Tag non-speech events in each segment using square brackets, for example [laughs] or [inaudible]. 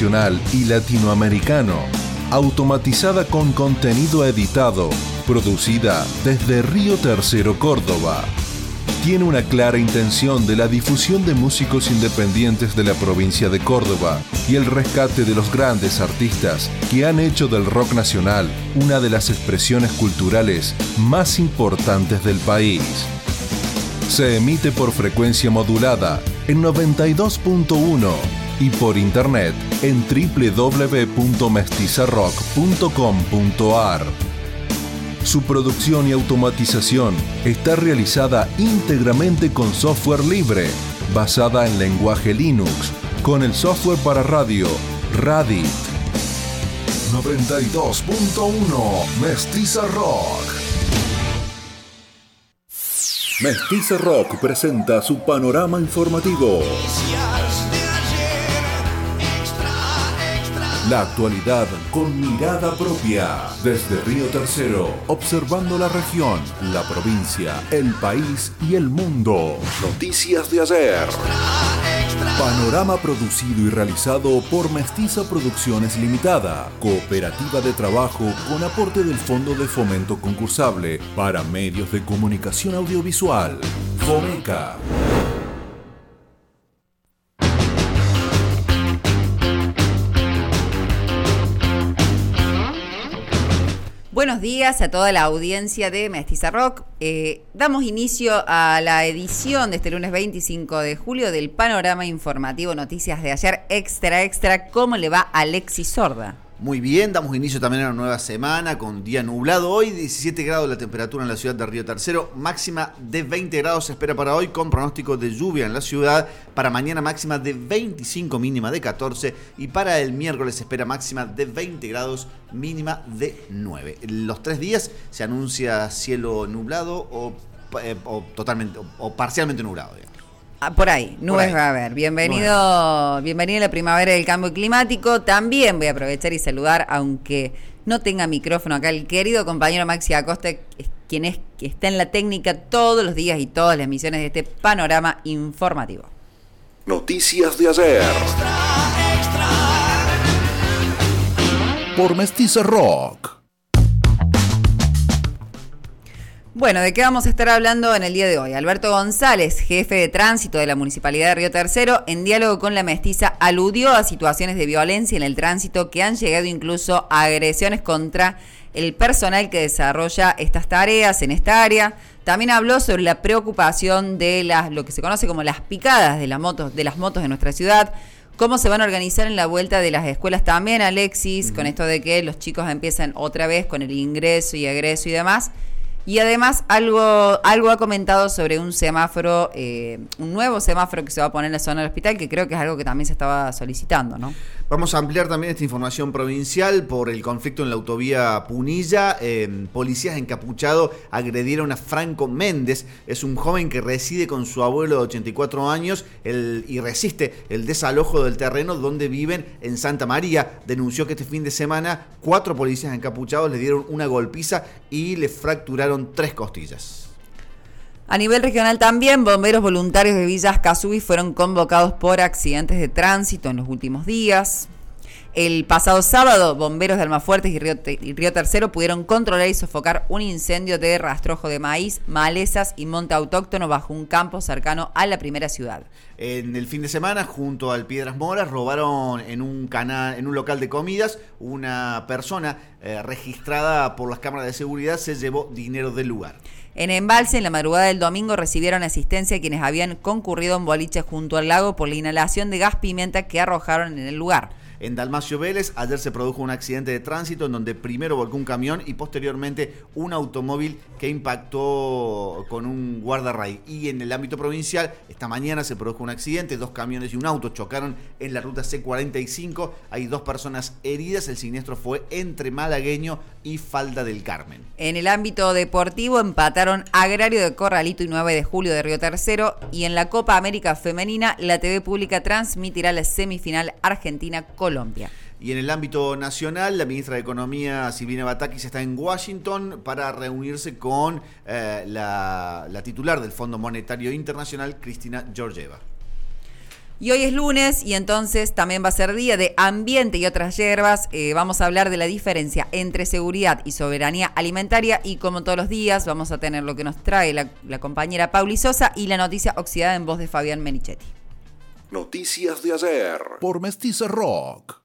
y latinoamericano, automatizada con contenido editado, producida desde Río Tercero, Córdoba. Tiene una clara intención de la difusión de músicos independientes de la provincia de Córdoba y el rescate de los grandes artistas que han hecho del rock nacional una de las expresiones culturales más importantes del país. Se emite por frecuencia modulada en 92.1 y por internet en www.mestizarrock.com.ar. Su producción y automatización está realizada íntegramente con software libre, basada en lenguaje Linux, con el software para radio Radit. 92.1 Mestiza Rock. Mestiza Rock presenta su panorama informativo. La actualidad con mirada propia. Desde Río Tercero, observando la región, la provincia, el país y el mundo. Noticias de ayer. Panorama producido y realizado por Mestiza Producciones Limitada, cooperativa de trabajo con aporte del Fondo de Fomento Concursable para Medios de Comunicación Audiovisual. FOMECA. Buenos días a toda la audiencia de Mestiza Rock. Eh, damos inicio a la edición de este lunes 25 de julio del panorama informativo Noticias de ayer extra extra. ¿Cómo le va Alexis Sorda? Muy bien, damos inicio también a una nueva semana con día nublado hoy, 17 grados la temperatura en la ciudad de Río Tercero, máxima de 20 grados se espera para hoy con pronóstico de lluvia en la ciudad, para mañana máxima de 25, mínima de 14 y para el miércoles se espera máxima de 20 grados, mínima de 9. Los tres días se anuncia cielo nublado o, eh, o totalmente o parcialmente nublado. Digamos. Ah, por ahí, nubes va a haber. Bienvenido, bienvenido a la primavera del cambio climático. También voy a aprovechar y saludar, aunque no tenga micrófono acá, el querido compañero Maxi Acosta, quien es, que está en la técnica todos los días y todas las emisiones de este panorama informativo. Noticias de ayer. Por Mestiza Rock. Bueno, ¿de qué vamos a estar hablando en el día de hoy? Alberto González, jefe de tránsito de la Municipalidad de Río Tercero, en diálogo con la mestiza, aludió a situaciones de violencia en el tránsito que han llegado incluso a agresiones contra el personal que desarrolla estas tareas en esta área. También habló sobre la preocupación de las, lo que se conoce como las picadas de las motos, de las motos de nuestra ciudad. ¿Cómo se van a organizar en la vuelta de las escuelas también, Alexis, con esto de que los chicos empiezan otra vez con el ingreso y egreso y demás? Y además algo, algo ha comentado sobre un semáforo, eh, un nuevo semáforo que se va a poner en la zona del hospital, que creo que es algo que también se estaba solicitando, ¿no? Vamos a ampliar también esta información provincial por el conflicto en la autovía Punilla. policías encapuchados agredieron a Franco Méndez. Es un joven que reside con su abuelo de 84 años y resiste el desalojo del terreno donde viven en Santa María. Denunció que este fin de semana cuatro policías encapuchados le dieron una golpiza y le fracturaron tres costillas. A nivel regional también, bomberos voluntarios de Villas Casubi fueron convocados por accidentes de tránsito en los últimos días. El pasado sábado, bomberos de Almafuertes y Río, y Río, Tercero pudieron controlar y sofocar un incendio de rastrojo de maíz, malezas y monte autóctono bajo un campo cercano a la primera ciudad. En el fin de semana, junto al Piedras Moras, robaron en un canal, en un local de comidas, una persona eh, registrada por las cámaras de seguridad se llevó dinero del lugar. En Embalse, en la madrugada del domingo, recibieron asistencia quienes habían concurrido en boliche junto al lago por la inhalación de gas pimienta que arrojaron en el lugar. En Dalmacio Vélez, ayer se produjo un accidente de tránsito en donde primero volcó un camión y posteriormente un automóvil que impactó con un guardarray. Y en el ámbito provincial, esta mañana se produjo un accidente, dos camiones y un auto chocaron en la ruta C45. Hay dos personas heridas, el siniestro fue entre Malagueño y Falda del Carmen. En el ámbito deportivo empataron Agrario de Corralito y 9 de julio de Río Tercero y en la Copa América Femenina la TV Pública transmitirá la semifinal Argentina Colombia. Y en el ámbito nacional, la ministra de Economía, Silvina Batakis, está en Washington para reunirse con eh, la, la titular del Fondo Monetario Internacional, Cristina Georgieva. Y hoy es lunes y entonces también va a ser día de ambiente y otras hierbas. Eh, vamos a hablar de la diferencia entre seguridad y soberanía alimentaria y como todos los días vamos a tener lo que nos trae la, la compañera Pauli Sosa y la noticia oxidada en voz de Fabián Menichetti. Noticias de ayer por Mestiza Rock.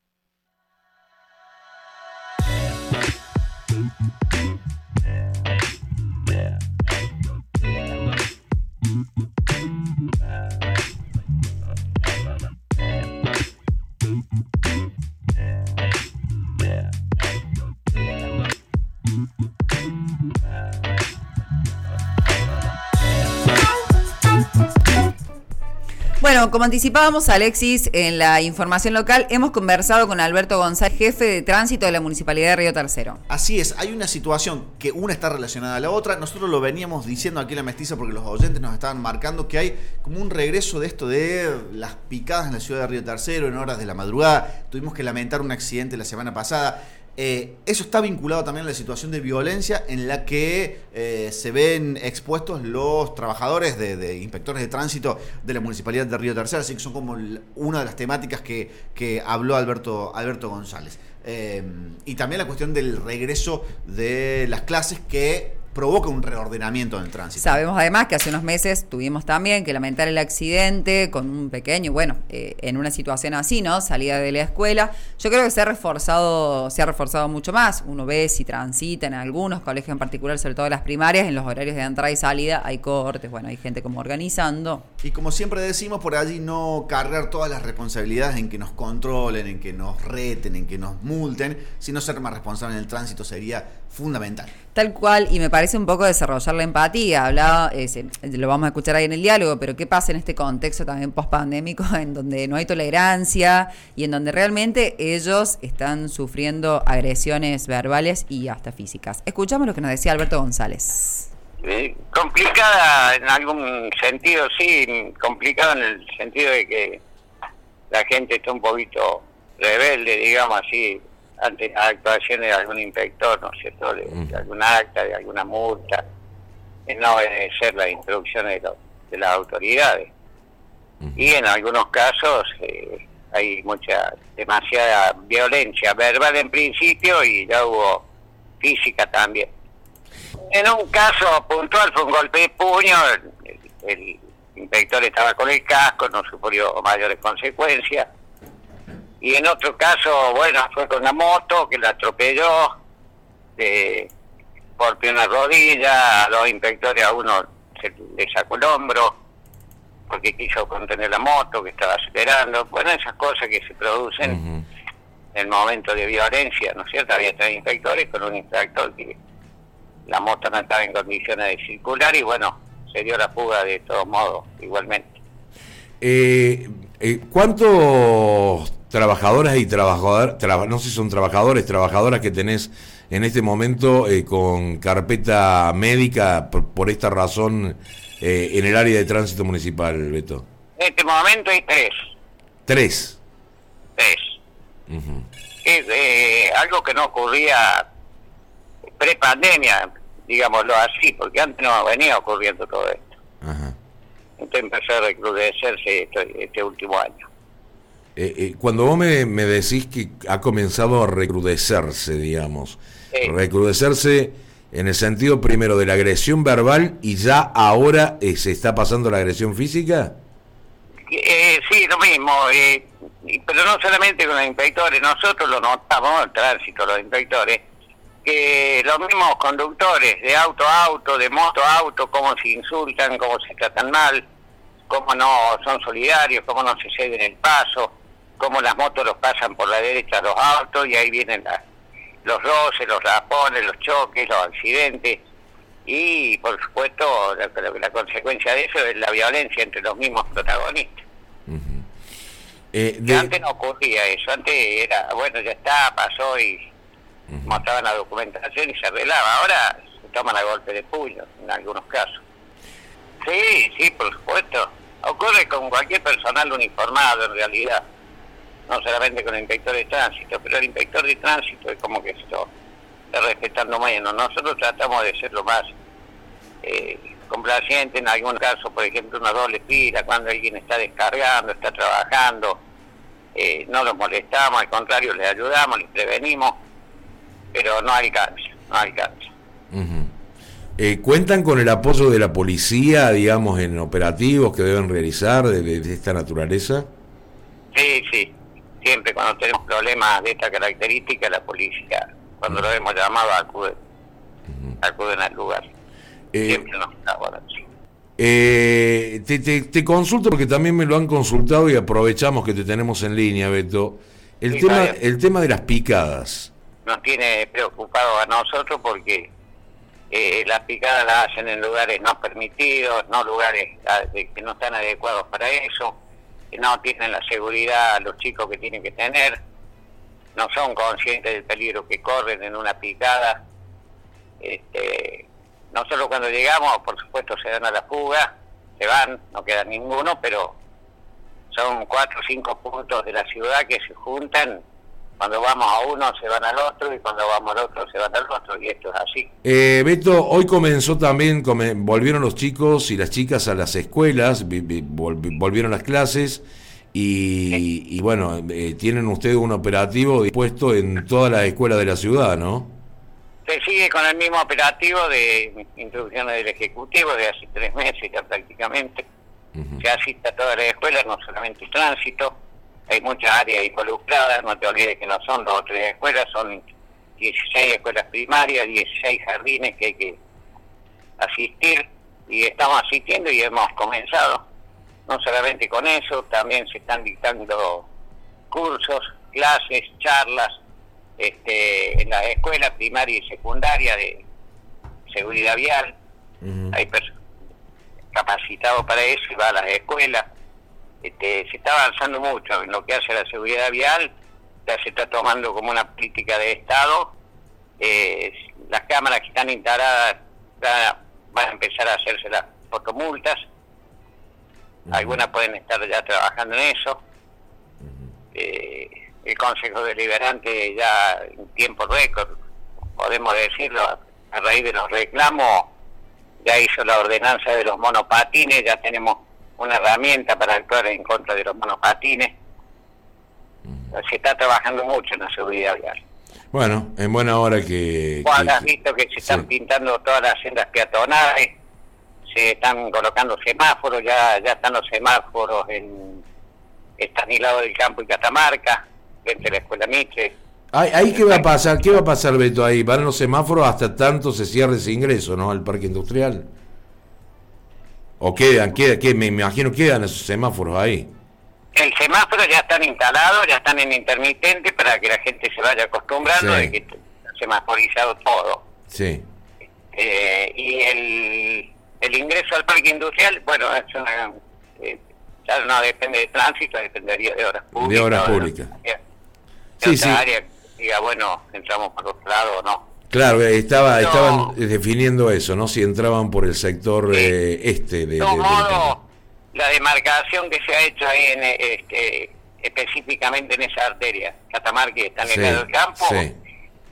Bueno, como anticipábamos, Alexis, en la información local, hemos conversado con Alberto González, jefe de tránsito de la Municipalidad de Río Tercero. Así es, hay una situación que una está relacionada a la otra. Nosotros lo veníamos diciendo aquí en la mestiza porque los oyentes nos estaban marcando que hay como un regreso de esto de las picadas en la ciudad de Río Tercero en horas de la madrugada. Tuvimos que lamentar un accidente la semana pasada. Eh, eso está vinculado también a la situación de violencia en la que eh, se ven expuestos los trabajadores de, inspectores de tránsito de la Municipalidad de Río Tercero, así que son como una de las temáticas que, que habló Alberto, Alberto González. Eh, y también la cuestión del regreso de las clases que provoca un reordenamiento en el tránsito. Sabemos además que hace unos meses tuvimos también que lamentar el accidente con un pequeño, bueno, eh, en una situación así, ¿no? Salida de la escuela. Yo creo que se ha reforzado, se ha reforzado mucho más. Uno ve si transita en algunos colegios en particular, sobre todo las primarias, en los horarios de entrada y salida, hay cortes, bueno, hay gente como organizando. Y como siempre decimos, por allí no cargar todas las responsabilidades en que nos controlen, en que nos reten, en que nos multen, sino ser más responsables en el tránsito sería fundamental. Tal cual, y me parece un poco desarrollar la empatía. Hablaba, lo vamos a escuchar ahí en el diálogo, pero ¿qué pasa en este contexto también post-pandémico, [laughs] en donde no hay tolerancia y en donde realmente ellos están sufriendo agresiones verbales y hasta físicas? Escuchamos lo que nos decía Alberto González. complicada en algún sentido, sí, complicada en el sentido de que la gente está un poquito rebelde, digamos así, ante actuaciones de algún inspector, ¿no es cierto?, de, alguna acta, de alguna multa, en no obedecer las instrucciones de, las autoridades. Y en algunos casos eh, hay mucha, demasiada violencia verbal en principio y ya hubo física también. En un caso puntual fue un golpe de puño, el, inspector estaba con el casco, no sufrió mayores consecuencias y en otro caso, bueno, fue con la moto que la atropelló, eh, golpeó una rodilla, a los inspectores a uno se le sacó el hombro porque quiso contener la moto que estaba acelerando, bueno, esas cosas que se producen en el momento de violencia, ¿no es cierto? Había tres inspectores con un inspector que la moto no estaba en condiciones de circular y bueno, se dio la fuga de todos modos, igualmente. Eh, eh, ¿Cuántos trabajadoras y trabajadores, no sé si son trabajadores, trabajadoras que tenés en este momento eh, con carpeta médica por, esta razón eh, en el área de tránsito municipal, Beto? En este momento hay tres. ¿Tres? Tres. Es eh, algo que no ocurría pre-pandemia, digámoslo así, porque antes no venía ocurriendo todo esto. Ajá. Entonces empezó a recrudecerse este, este último año. Eh, eh, cuando vos me, me, decís que ha comenzado a recrudecerse, digamos, recrudecerse en el sentido primero de la agresión verbal y ya ahora eh, se está pasando la agresión física? sí, lo mismo, pero no solamente con los inspectores, nosotros lo notamos, el tránsito, los inspectores, que los mismos conductores de auto a auto, de moto a auto, cómo se insultan, cómo se tratan mal, cómo no son solidarios, cómo no se ceden el paso cómo las motos los pasan por la derecha los autos y ahí vienen los roces, los rapones, los choques, los accidentes y por supuesto la, la, consecuencia de eso es la violencia entre los mismos protagonistas. Eh, antes no ocurría eso, antes era, bueno, ya está, pasó y mostraban la documentación y se arreglaba, ahora se toman a golpe de puño en algunos casos. Sí, sí, por supuesto. Ocurre con cualquier personal uniformado en realidad no solamente con el inspector de tránsito, pero el inspector de tránsito es como que esto está respetando menos. Nosotros tratamos de ser lo más eh, complaciente, en algún caso, por ejemplo, una doble fila, cuando alguien está descargando, está trabajando, eh, no lo molestamos, al contrario, le ayudamos, le prevenimos, pero no alcanza, no alcanza. Eh, ¿Cuentan con el apoyo de la policía, digamos, en operativos que deben realizar de, esta naturaleza? Sí, sí. Siempre cuando tenemos problemas de esta característica, la policía, cuando lo hemos llamado, acude, acuden al lugar. Eh, Siempre nos colaboran, eh, te, te, consulto porque también me lo han consultado y aprovechamos que te tenemos en línea, Beto. El, tema, el tema de las picadas. Nos tiene preocupado a nosotros porque eh, las picadas las hacen en lugares no permitidos, no lugares que no están adecuados para eso, no tienen la seguridad los chicos que tienen que tener, no son conscientes del peligro que corren en una picada. Este, nosotros cuando llegamos, por supuesto, se dan a la fuga, se van, no queda ninguno, pero son cuatro o cinco puntos de la ciudad que se juntan cuando vamos a uno se van al otro y cuando vamos al otro se van al otro y esto es así. Eh, Beto, hoy comenzó también, volvieron los chicos y las chicas a las escuelas, volvieron las clases y, bueno, eh, tienen ustedes un operativo dispuesto en todas las escuelas de la ciudad, ¿no? Se sigue con el mismo operativo de introducciones del Ejecutivo de hace tres meses ya prácticamente. Se asiste a todas las escuelas, no solamente el tránsito hay muchas áreas involucradas, no te olvides que no son dos o tres escuelas, son 16 escuelas primarias, 16 jardines que hay que asistir y estamos asistiendo y hemos comenzado. No solamente con eso, también se están dictando cursos, clases, charlas este, en las escuelas primaria y secundaria de seguridad vial. Hay personas capacitados para eso y va a las escuelas este, se está avanzando mucho en lo que hace a la seguridad vial, ya se está tomando como una política de Estado. Eh, las cámaras que están instaladas van a empezar a hacerse las fotomultas. Algunas pueden estar ya trabajando en eso. Eh, el Consejo Deliberante ya en tiempo récord, podemos decirlo, a raíz de los reclamos, ya hizo la ordenanza de los monopatines, ya tenemos una herramienta para actuar en contra de los monopatines. Se está trabajando mucho en la seguridad vial. Bueno, en buena hora que... has visto que se están pintando todas las sendas peatonales, se están colocando semáforos, ya ya están los semáforos en Estanislao del Campo y Catamarca, frente a la Escuela Mitre. ¿Ahí qué va a pasar? ¿Qué va a pasar, Beto, ahí? ¿Van los semáforos hasta tanto se cierre ese ingreso, no, al parque industrial? ¿O quedan, queda, que me imagino quedan esos semáforos ahí? El semáforo ya están instalados, ya están en intermitente para que la gente se vaya acostumbrando de que está semaforizado todo. Sí. Eh, y el, el ingreso al parque industrial, bueno, es una, eh, ya no depende de tránsito, dependería de horas públicas. De horas públicas. sí, sí. área diga, bueno, entramos por otro lado o no. Claro, estaba, estaban definiendo eso, ¿no? Si entraban por el sector eh, este de, de, modo, la demarcación que se ha hecho ahí en, este, específicamente en esa arteria, Catamarca, está en el lado del campo, eh,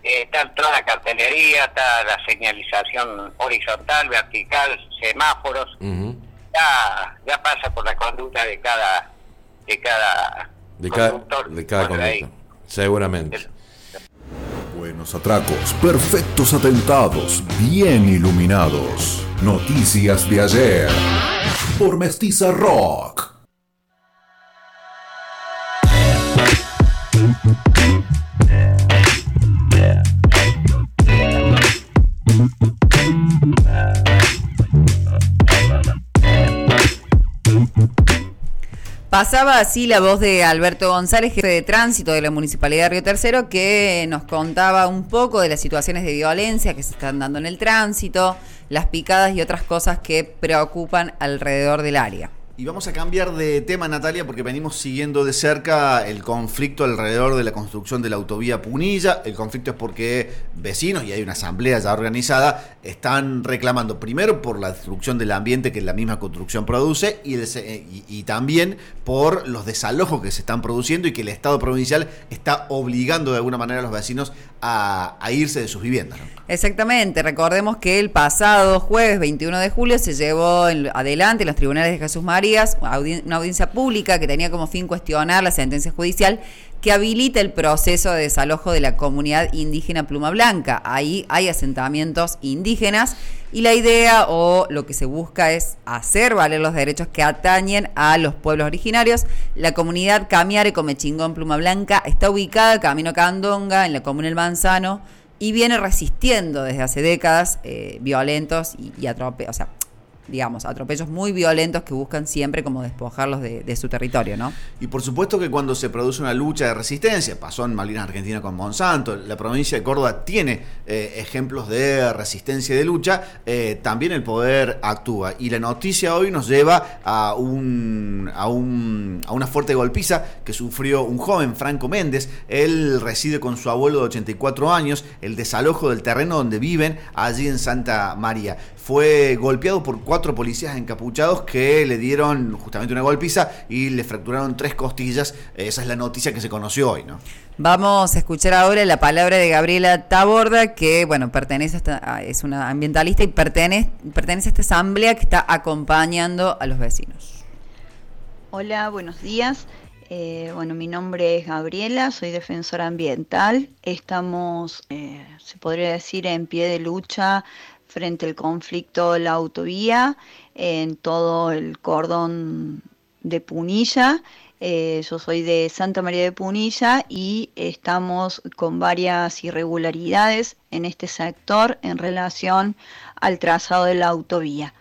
está toda la cartelería, está la señalización horizontal, vertical, semáforos, ya, ya pasa por la conducta de cada de cada de conductor, de cada conductor, seguramente buenos atracos, perfectos atentados, bien iluminados. Noticias de ayer por Mestiza Rock. Pasaba así la voz de Alberto González, jefe de tránsito de la Municipalidad de Río Tercero, que nos contaba un poco de las situaciones de violencia que se están dando en el tránsito, las picadas y otras cosas que preocupan alrededor del área. Y vamos a cambiar de tema, Natalia, porque venimos siguiendo de cerca el conflicto alrededor de la construcción de la autovía Punilla. El conflicto es porque vecinos, y hay una asamblea ya organizada, están reclamando primero por la destrucción del ambiente que la misma construcción produce y, y, también por los desalojos que se están produciendo y que el Estado provincial está obligando de alguna manera a los vecinos a, irse de sus viviendas. Exactamente, recordemos que el pasado jueves 21 de julio se llevó adelante en los tribunales de Jesús Marías una audiencia pública que tenía como fin cuestionar la sentencia judicial que habilita el proceso de desalojo de la comunidad indígena Pluma Blanca. Ahí hay asentamientos indígenas y la idea o lo que se busca es hacer valer los derechos que atañen a los pueblos originarios. La comunidad Camiare Comechingón Pluma Blanca está ubicada camino Candonga en la comuna El Manzano y viene resistiendo desde hace décadas eh, violentos y, y digamos, atropellos muy violentos que buscan siempre como despojarlos de, su territorio, ¿no? Y por supuesto que cuando se produce una lucha de resistencia, pasó en Malvinas Argentina con Monsanto, la provincia de Córdoba tiene eh, ejemplos de resistencia y de lucha, eh, también el poder actúa. Y la noticia hoy nos lleva a, un, a, un, a una fuerte golpiza que sufrió un joven, Franco Méndez. Él reside con su abuelo de 84 años, el desalojo del terreno donde viven allí en Santa María. Fue golpeado por cuatro policías encapuchados que le dieron justamente una golpiza y le fracturaron tres costillas. Esa es la noticia que se conoció hoy, ¿no? Vamos a escuchar ahora la palabra de Gabriela Taborda, que bueno, pertenece a esta, es una ambientalista y pertenece, pertenece a esta asamblea que está acompañando a los vecinos. Hola, buenos días. Eh, bueno, mi nombre es Gabriela, soy defensora ambiental. Estamos, eh, se podría decir, en pie de lucha frente al conflicto de la autovía en todo el cordón de Punilla. Eh, yo soy de Santa María de Punilla y estamos con varias irregularidades en este sector en relación al trazado de la autovía.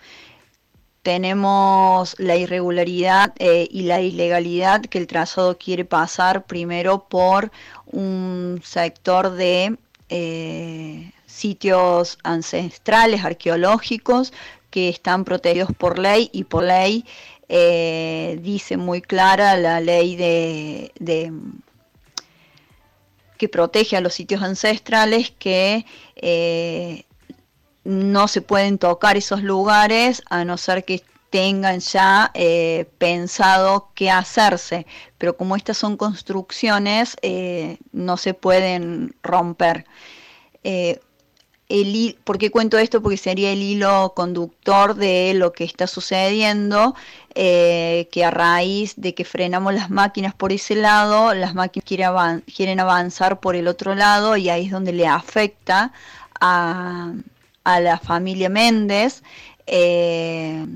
Tenemos la irregularidad eh, y la ilegalidad que el trazado quiere pasar primero por un sector de eh, sitios ancestrales, arqueológicos, que están protegidos por ley y por ley eh, dice muy clara la ley de, que protege a los sitios ancestrales que eh, no se pueden tocar esos lugares a no ser que tengan ya eh, pensado qué hacerse, pero como estas son construcciones, no se pueden romper. ¿Por qué cuento esto? Porque sería el hilo conductor de lo que está sucediendo, eh, que a raíz de que frenamos las máquinas por ese lado, las máquinas quieren, avanzar por el otro lado y ahí es donde le afecta a, la familia Méndez. Eh,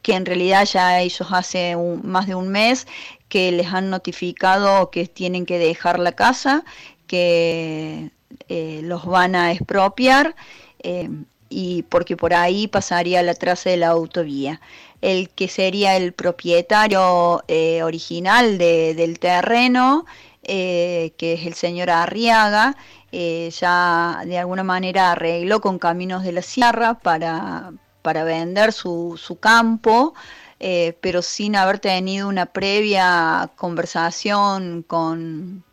que en realidad ya ellos hace más de un mes que les han notificado que tienen que dejar la casa, que eh, los van a expropiar eh, y porque por ahí pasaría la traza de la autovía. El que sería el propietario eh, original del terreno, que es el señor Arriaga, ya de alguna manera arregló con Caminos de la Sierra para, vender su, campo. pero sin haber tenido una previa conversación con,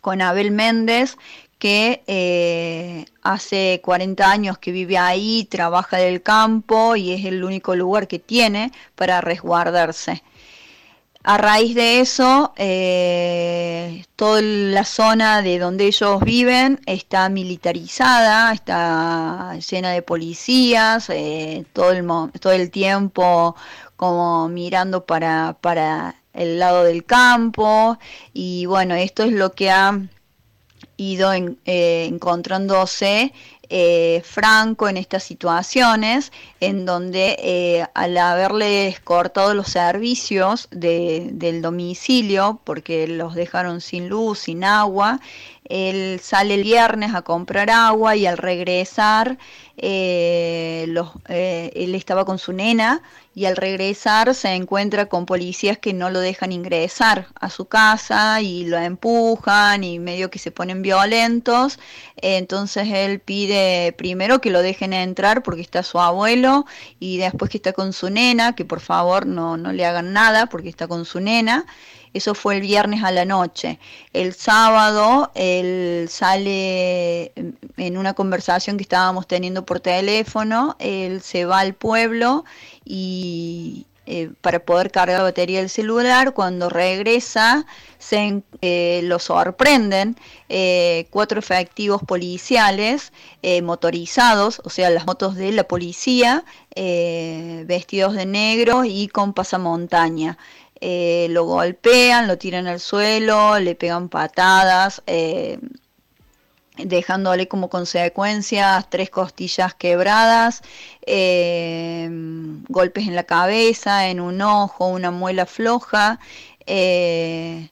con Abel Méndez, que eh, hace 40 años que vive ahí, trabaja del campo y es el único lugar que tiene para resguardarse. A raíz de eso, eh, toda la zona de donde ellos viven está militarizada, está llena de policías, eh, todo, el, todo el tiempo como mirando para, para el lado del campo y bueno, esto es lo que ha ido eh, encontrándose eh, Franco en estas situaciones en donde eh, al haberles cortado los servicios del domicilio porque los dejaron sin luz, sin agua, él sale el viernes a comprar agua y al regresar los, él estaba con su nena y al regresar se encuentra con policías que no lo dejan ingresar a su casa y lo empujan y medio que se ponen violentos. Entonces él pide primero que lo dejen entrar porque está su abuelo y después que está con su nena, que por favor no, no le hagan nada porque está con su nena. Eso fue el viernes a la noche. El sábado él sale en una conversación que estábamos teniendo por teléfono, él se va al pueblo y eh, para poder cargar la batería del celular. Cuando regresa, se eh, lo sorprenden cuatro efectivos policiales motorizados, o sea, las motos de la policía, vestidos de negro y con pasamontaña. lo golpean, lo tiran al suelo, le pegan patadas dejándole como consecuencias tres costillas quebradas, eh, golpes en la cabeza, en un ojo, una muela floja. Eh,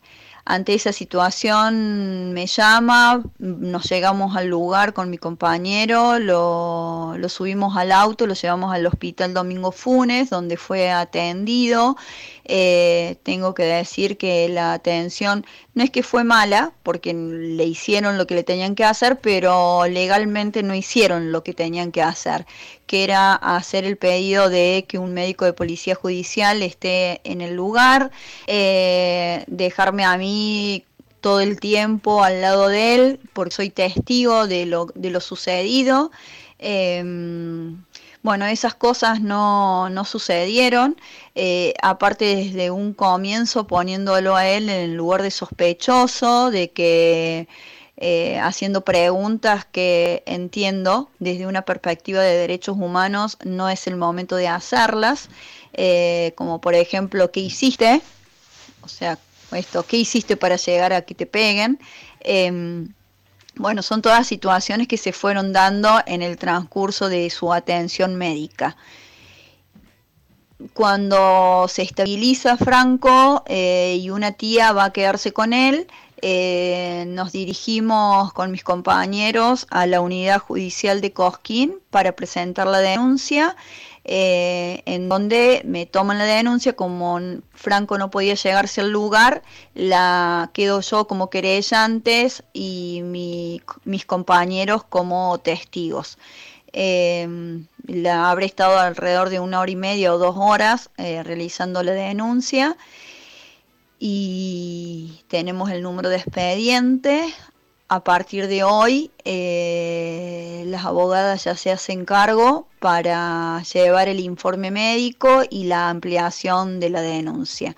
ante esa situación me llama, nos llegamos al lugar con mi compañero, lo, lo subimos al auto, lo llevamos al hospital Domingo Funes, donde fue atendido. Eh, tengo que decir que la atención no es que fue mala, porque le hicieron lo que le tenían que hacer, pero legalmente no hicieron lo que tenían que hacer, que era hacer el pedido de que un médico de policía judicial esté en el lugar, eh, dejarme a mí todo el tiempo al lado de él, porque soy testigo de lo, de lo sucedido. Em, bueno, esas cosas no, no sucedieron, eh, aparte desde un comienzo poniéndolo a él en el lugar de sospechoso, de que eh, haciendo preguntas que entiendo desde una perspectiva de derechos humanos no es el momento de hacerlas, eh, como por ejemplo, ¿qué hiciste? O sea, esto, ¿qué hiciste para llegar a que te peguen? Em, bueno, son todas situaciones que se fueron dando en el transcurso de su atención médica. Cuando se estabiliza Franco eh, y una tía va a quedarse con él, eh, nos dirigimos con mis compañeros a la unidad judicial de Cosquín para presentar la denuncia eh, en donde me toman la denuncia, como Franco no podía llegarse al lugar, la quedo yo como querellantes y mis compañeros como testigos. Em, la habré estado alrededor de una hora y media o dos horas eh, realizando la denuncia y tenemos el número de expediente a partir de hoy eh, las abogadas ya se hacen cargo para llevar el informe médico y la ampliación de la denuncia.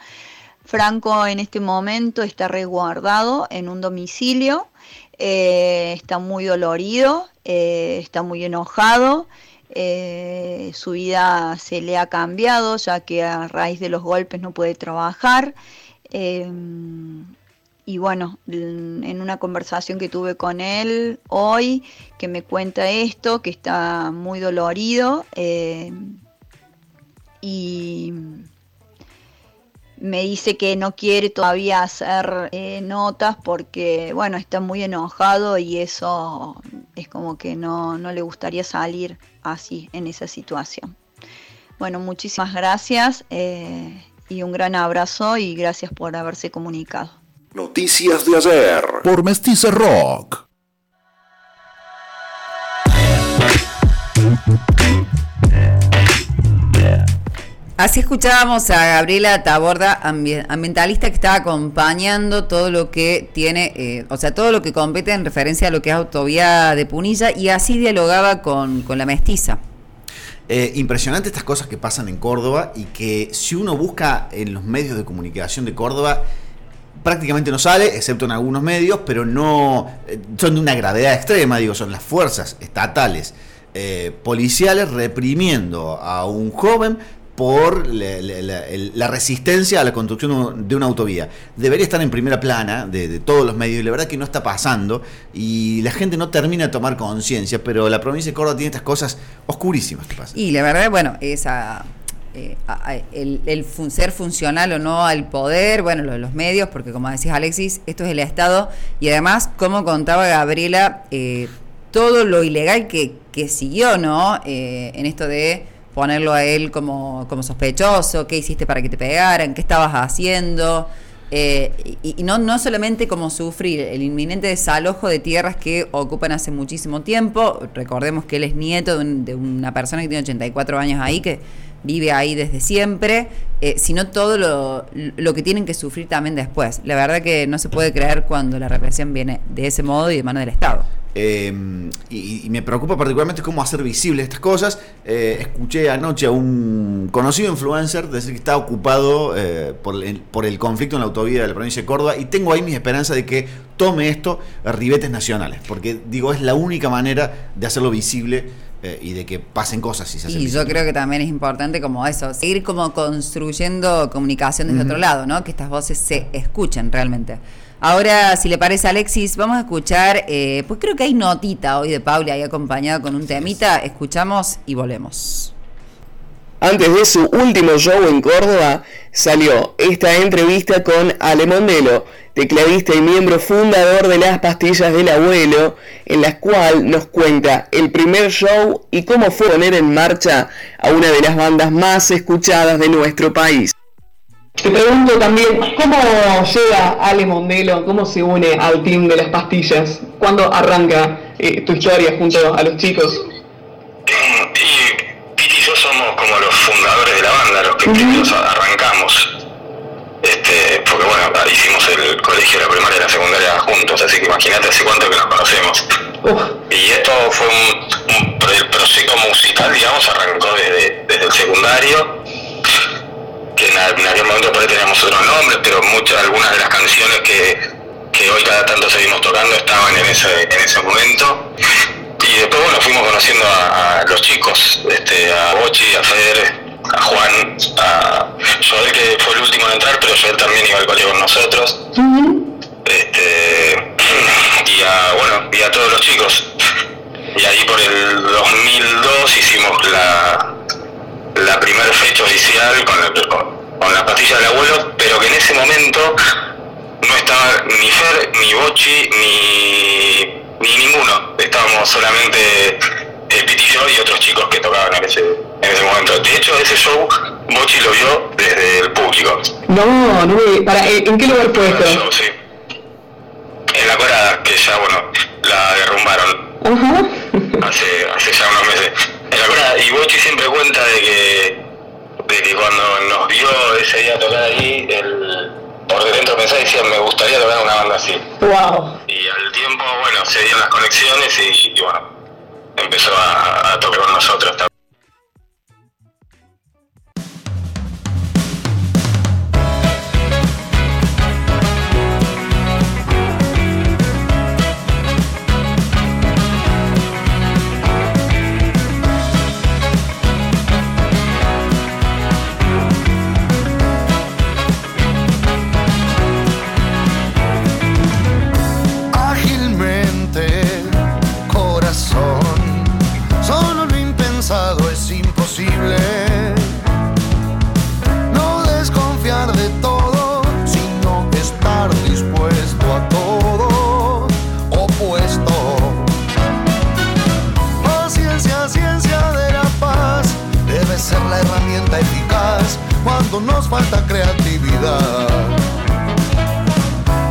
Franco en este momento está resguardado en un domicilio, eh, está muy dolorido, eh, está muy enojado, su vida se le ha cambiado ya que a raíz de los golpes no puede trabajar y bueno, en una conversación que tuve con él hoy, que me cuenta esto, que está muy dolorido eh, y me dice que no quiere todavía hacer eh, notas porque, bueno, está muy enojado y eso es como que no, no le gustaría salir así en esa situación. Bueno, muchísimas gracias eh, y un gran abrazo y gracias por haberse comunicado. Noticias de ayer por Mestiza Rock. Así escuchábamos a Gabriela Taborda, ambientalista que está acompañando todo lo que tiene, eh, o sea, todo lo que compete en referencia a lo que es autovía de Punilla y así dialogaba con, la mestiza. Eh, impresionante estas cosas que pasan en Córdoba y que si uno busca en los medios de comunicación de Córdoba, prácticamente no sale, excepto en algunos medios, pero no eh, son de una gravedad extrema, digo, son las fuerzas estatales eh, policiales reprimiendo a un joven por la, resistencia a la construcción de una autovía. Debería estar en primera plana de, todos los medios y la verdad que no está pasando y la gente no termina de tomar conciencia, pero la provincia de Córdoba tiene estas cosas oscurísimas que pasan. Y la verdad, bueno, esa eh, el, ser funcional o no al poder, bueno, los medios, porque como decís Alexis, esto es el Estado, y además, como contaba Gabriela, eh, todo lo ilegal que, siguió, ¿no? Eh, en esto de ponerlo a él como, sospechoso, qué hiciste para que te pegaran, qué estabas haciendo. y, no, no solamente como sufrir el inminente desalojo de tierras que ocupan hace muchísimo tiempo, recordemos que él es nieto de, de una persona que tiene 84 años ahí, que vive ahí desde siempre, eh, sino todo lo, lo, que tienen que sufrir también después. La verdad que no se puede creer cuando la represión viene de ese modo y de mano del Estado. Y, y me preocupa particularmente cómo hacer visibles estas cosas. Eh, escuché anoche a un conocido influencer decir que está ocupado eh, por, el, por el conflicto en la autovía de la provincia de Córdoba y tengo ahí mis esperanzas de que tome esto a ribetes nacionales, porque digo, es la única manera de hacerlo visible eh, y de que pasen cosas y se hacen Y yo creo que también es importante como eso, seguir como construyendo comunicación desde otro lado, ¿no? Que estas voces se escuchen realmente. Ahora, si le parece Alexis, vamos a escuchar, eh, pues creo que hay notita hoy de Pauli ahí acompañada con un temita, escuchamos y volvemos. Antes de su último show en Córdoba, salió esta entrevista con Ale Mondelo, tecladista y miembro fundador de las pastillas del abuelo, en la cual nos cuenta el primer show y cómo fue poner en marcha a una de las bandas más escuchadas de nuestro país. Te pregunto también, ¿cómo llega Ale Mondelo, cómo se une al team de las pastillas? ¿Cuándo arranca eh, tu historia junto a los chicos? Somos como los fundadores de la banda, los que primeros arrancamos. Este, porque bueno, hicimos el colegio, la primaria y la secundaria juntos, así que imagínate hace cuánto que nos conocemos. Y esto fue un, un pro- el proceso musical, digamos, arrancó desde, desde el secundario, que en, en aquel momento por ahí teníamos otros nombres, pero muchas, algunas de las canciones que, que hoy cada tanto seguimos tocando estaban en ese, en ese momento. Y después, bueno, fuimos conociendo a, a los chicos, este, a Bochi, a Feder, a Juan, a Joel, que fue el último en entrar, pero Joel también iba al colegio con nosotros. Este y a bueno y a todos los chicos. Y ahí por el 2002 hicimos la la primera fecha oficial con, el- con, con la pastilla del abuelo pero que en ese momento no estaba ni Fer ni Bochi ni ni ninguno estábamos solamente el Piti y yo y otros chicos que tocaban en ese en ese momento de hecho ese show Bochi lo vio desde el público no, no me... Para, ¿En en qué lugar fue esto? show, sí. En la corada, que ya, bueno, la derrumbaron hace, hace ya unos meses. En la corada, y Bochi siempre cuenta de que, de que cuando nos vio ese día tocar ahí, el, por dentro pensaba y decía, me gustaría tocar una banda así. Wow. Y al tiempo, bueno, se dieron las conexiones y, y bueno, empezó a, a tocar con nosotros también. Nos falta creatividad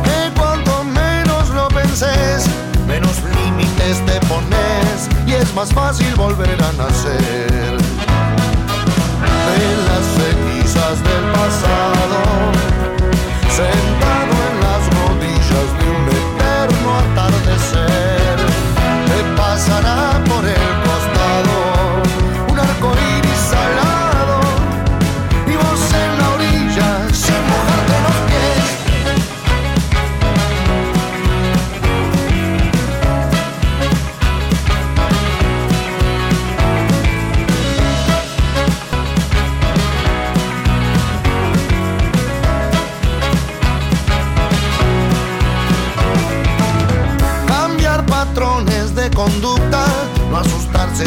que cuanto menos lo penses, menos límites te pones y es más fácil volver a nacer. De las cenizas del pasado,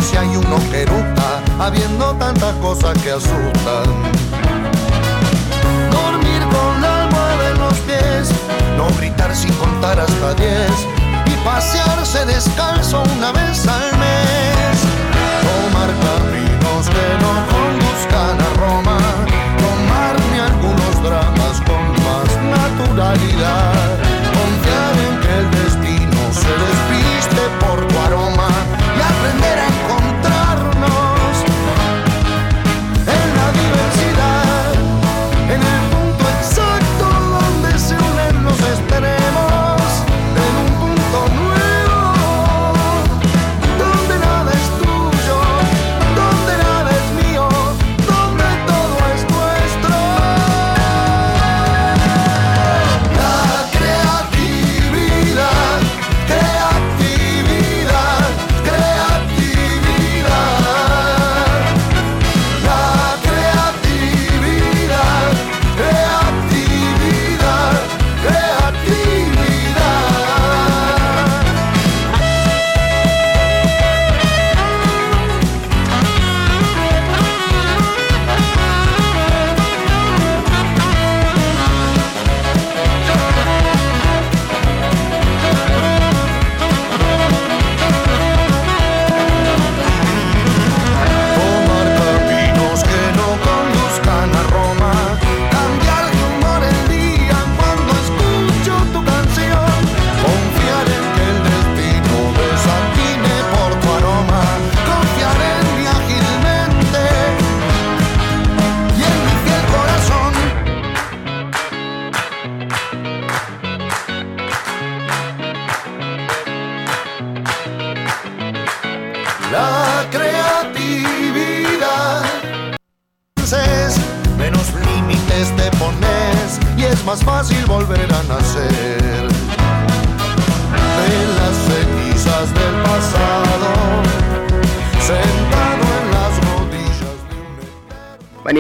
si hay uno que eructa, habiendo tantas cosas que asustan. Dormir con la almohada en los pies, no gritar sin contar hasta diez y pasearse descalzo una vez al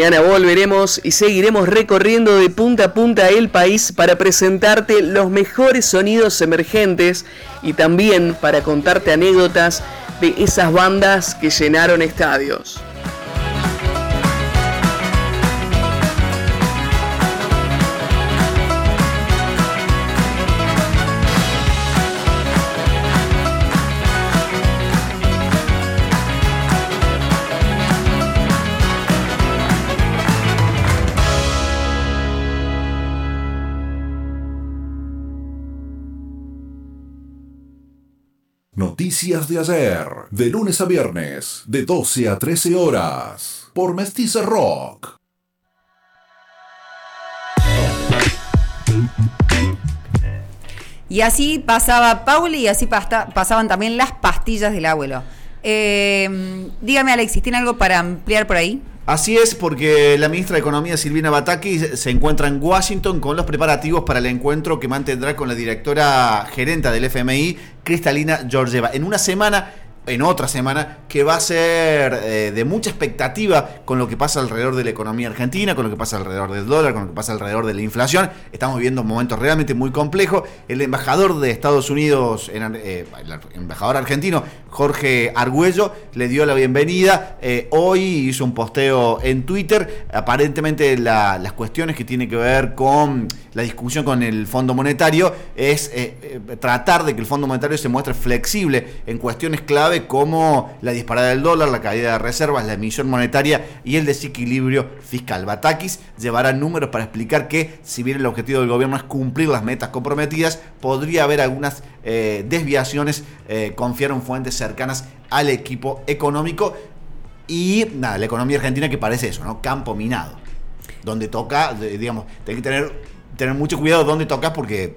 Mañana volveremos y seguiremos recorriendo de punta a punta el país para presentarte los mejores sonidos emergentes y también para contarte anécdotas de esas bandas que llenaron estadios. Noticias de ayer, de lunes a viernes, de 12 a 13 horas, por Mestiza Rock. Y así pasaba Pauli y así pasaban también las pastillas del abuelo. Eh, dígame, Alexis, ¿tiene algo para ampliar por ahí? Así es, porque la ministra de Economía, Silvina Bataki, se encuentra en Washington con los preparativos para el encuentro que mantendrá con la directora gerenta del FMI, Cristalina Georgieva. En una semana, en otra semana, que va a ser eh, de mucha expectativa con lo que pasa alrededor de la economía argentina, con lo que pasa alrededor del dólar, con lo que pasa alrededor de la inflación. Estamos viviendo momentos realmente muy complejos. El embajador de Estados Unidos, eh, el embajador argentino, Jorge Argüello, le dio la bienvenida. Eh, hoy hizo un posteo en Twitter. Aparentemente la- las cuestiones que tienen que ver con la discusión con el Fondo Monetario es tratar de que el Fondo Monetario se muestre flexible en cuestiones clave como la disparada del dólar, la caída de reservas, la emisión monetaria y el desequilibrio fiscal. Batakis llevará números para explicar que, si bien el objetivo del gobierno es cumplir las metas comprometidas, podría haber algunas eh, desviaciones, eh, confiaron fuentes cercanas al equipo económico y nada, la economía argentina que parece eso, ¿no? Campo minado. Donde toca, digamos, hay que tener, tener mucho cuidado donde tocas porque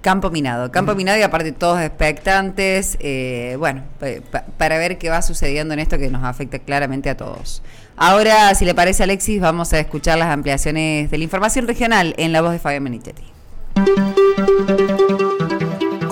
Campo minado, campo minado y aparte todos expectantes, eh, bueno, pa- pa- para ver qué va sucediendo en esto que nos afecta claramente a todos. Ahora, si le parece Alexis, vamos a escuchar las ampliaciones de la información regional en la voz de Fabián Benichetti.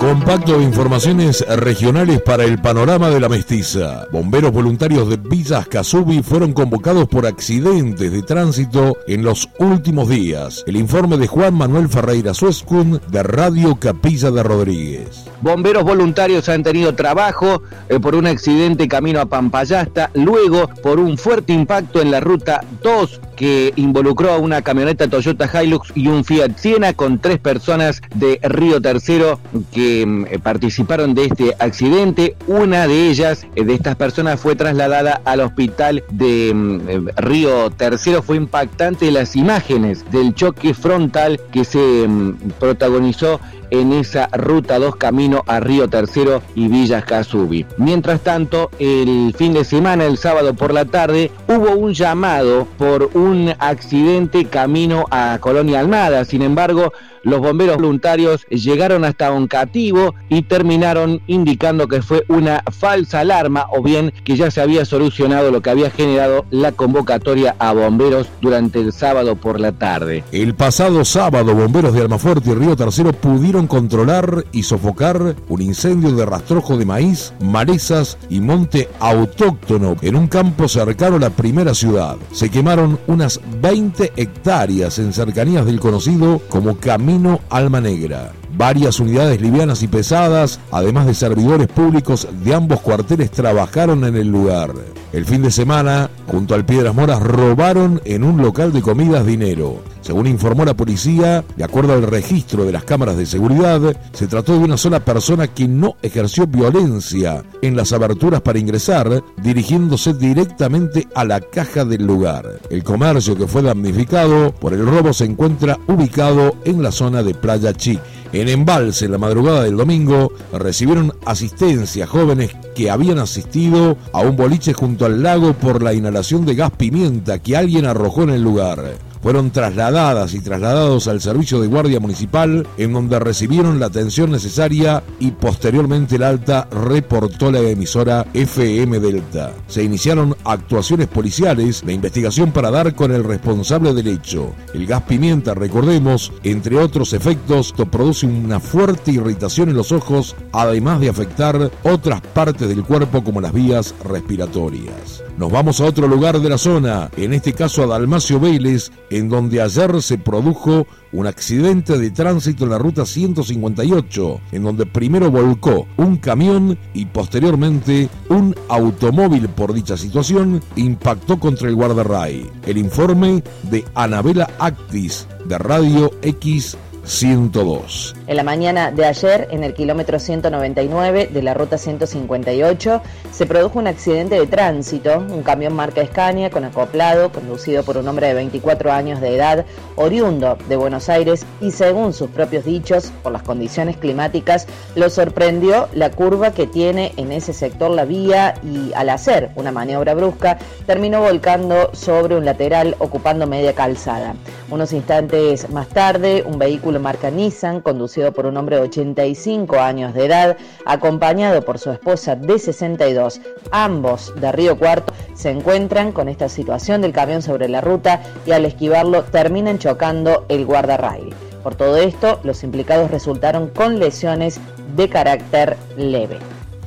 Compacto de informaciones regionales para el panorama de la mestiza. Bomberos voluntarios de Villas Casubi fueron convocados por accidentes de tránsito en los últimos días. El informe de Juan Manuel Ferreira Suescun de Radio Capilla de Rodríguez. Bomberos voluntarios han tenido trabajo eh, por un accidente camino a Pampayasta, luego por un fuerte impacto en la ruta 2 que involucró a una camioneta Toyota Hilux y un Fiat Siena con tres personas de Río Tercero que eh, participaron de este accidente. Una de ellas, eh, de estas personas, fue trasladada al hospital de mm, eh, Río Tercero. Fue impactante las imágenes del choque frontal que se mm, protagonizó en esa ruta 2 camino a Río Tercero y Villas Casubi. Mientras tanto, el fin de semana, el sábado por la tarde, hubo un llamado por un accidente camino a Colonia Almada. Sin embargo, los bomberos voluntarios llegaron hasta Oncativo y terminaron indicando que fue una falsa alarma o bien que ya se había solucionado lo que había generado la convocatoria a bomberos durante el sábado por la tarde. El pasado sábado, bomberos de Almafuerte y Río Tercero pudieron controlar y sofocar un incendio de rastrojo de maíz, malezas y monte autóctono en un campo cercano a la primera ciudad. Se quemaron unas 20 hectáreas en cercanías del conocido como Camino Alma Negra. Varias unidades livianas y pesadas, además de servidores públicos de ambos cuarteles, trabajaron en el lugar. El fin de semana, junto al Piedras Moras, robaron en un local de comidas dinero. Según informó la policía, de acuerdo al registro de las cámaras de seguridad, se trató de una sola persona que no ejerció violencia en las aberturas para ingresar, dirigiéndose directamente a la caja del lugar. El comercio que fue damnificado por el robo se encuentra ubicado en la zona de Playa Chic. En Embalse, la madrugada del domingo, recibieron asistencia jóvenes que habían asistido a un boliche junto al lago por la inhalación de gas pimienta que alguien arrojó en el lugar. Fueron trasladadas y trasladados al servicio de guardia municipal en donde recibieron la atención necesaria y posteriormente el alta reportó la emisora FM Delta. Se iniciaron actuaciones policiales de investigación para dar con el responsable del hecho. El gas pimienta, recordemos, entre otros efectos, produce una fuerte irritación en los ojos, además de afectar otras partes del cuerpo como las vías respiratorias. Nos vamos a otro lugar de la zona, en este caso a Dalmacio Vélez, en donde ayer se produjo un accidente de tránsito en la ruta 158, en donde primero volcó un camión y posteriormente un automóvil por dicha situación impactó contra el guardarray. El informe de Anabela Actis de Radio X 102. En la mañana de ayer, en el kilómetro 199 de la ruta 158, se produjo un accidente de tránsito. Un camión marca Escaña con acoplado, conducido por un hombre de 24 años de edad, oriundo de Buenos Aires, y según sus propios dichos, por las condiciones climáticas, lo sorprendió la curva que tiene en ese sector la vía y al hacer una maniobra brusca, terminó volcando sobre un lateral ocupando media calzada. Unos instantes más tarde, un vehículo marca Nissan, conducido por un hombre de 85 años de edad, acompañado por su esposa de 62, ambos de Río Cuarto, se encuentran con esta situación del camión sobre la ruta y al esquivarlo terminan chocando el guardarrail. Por todo esto, los implicados resultaron con lesiones de carácter leve.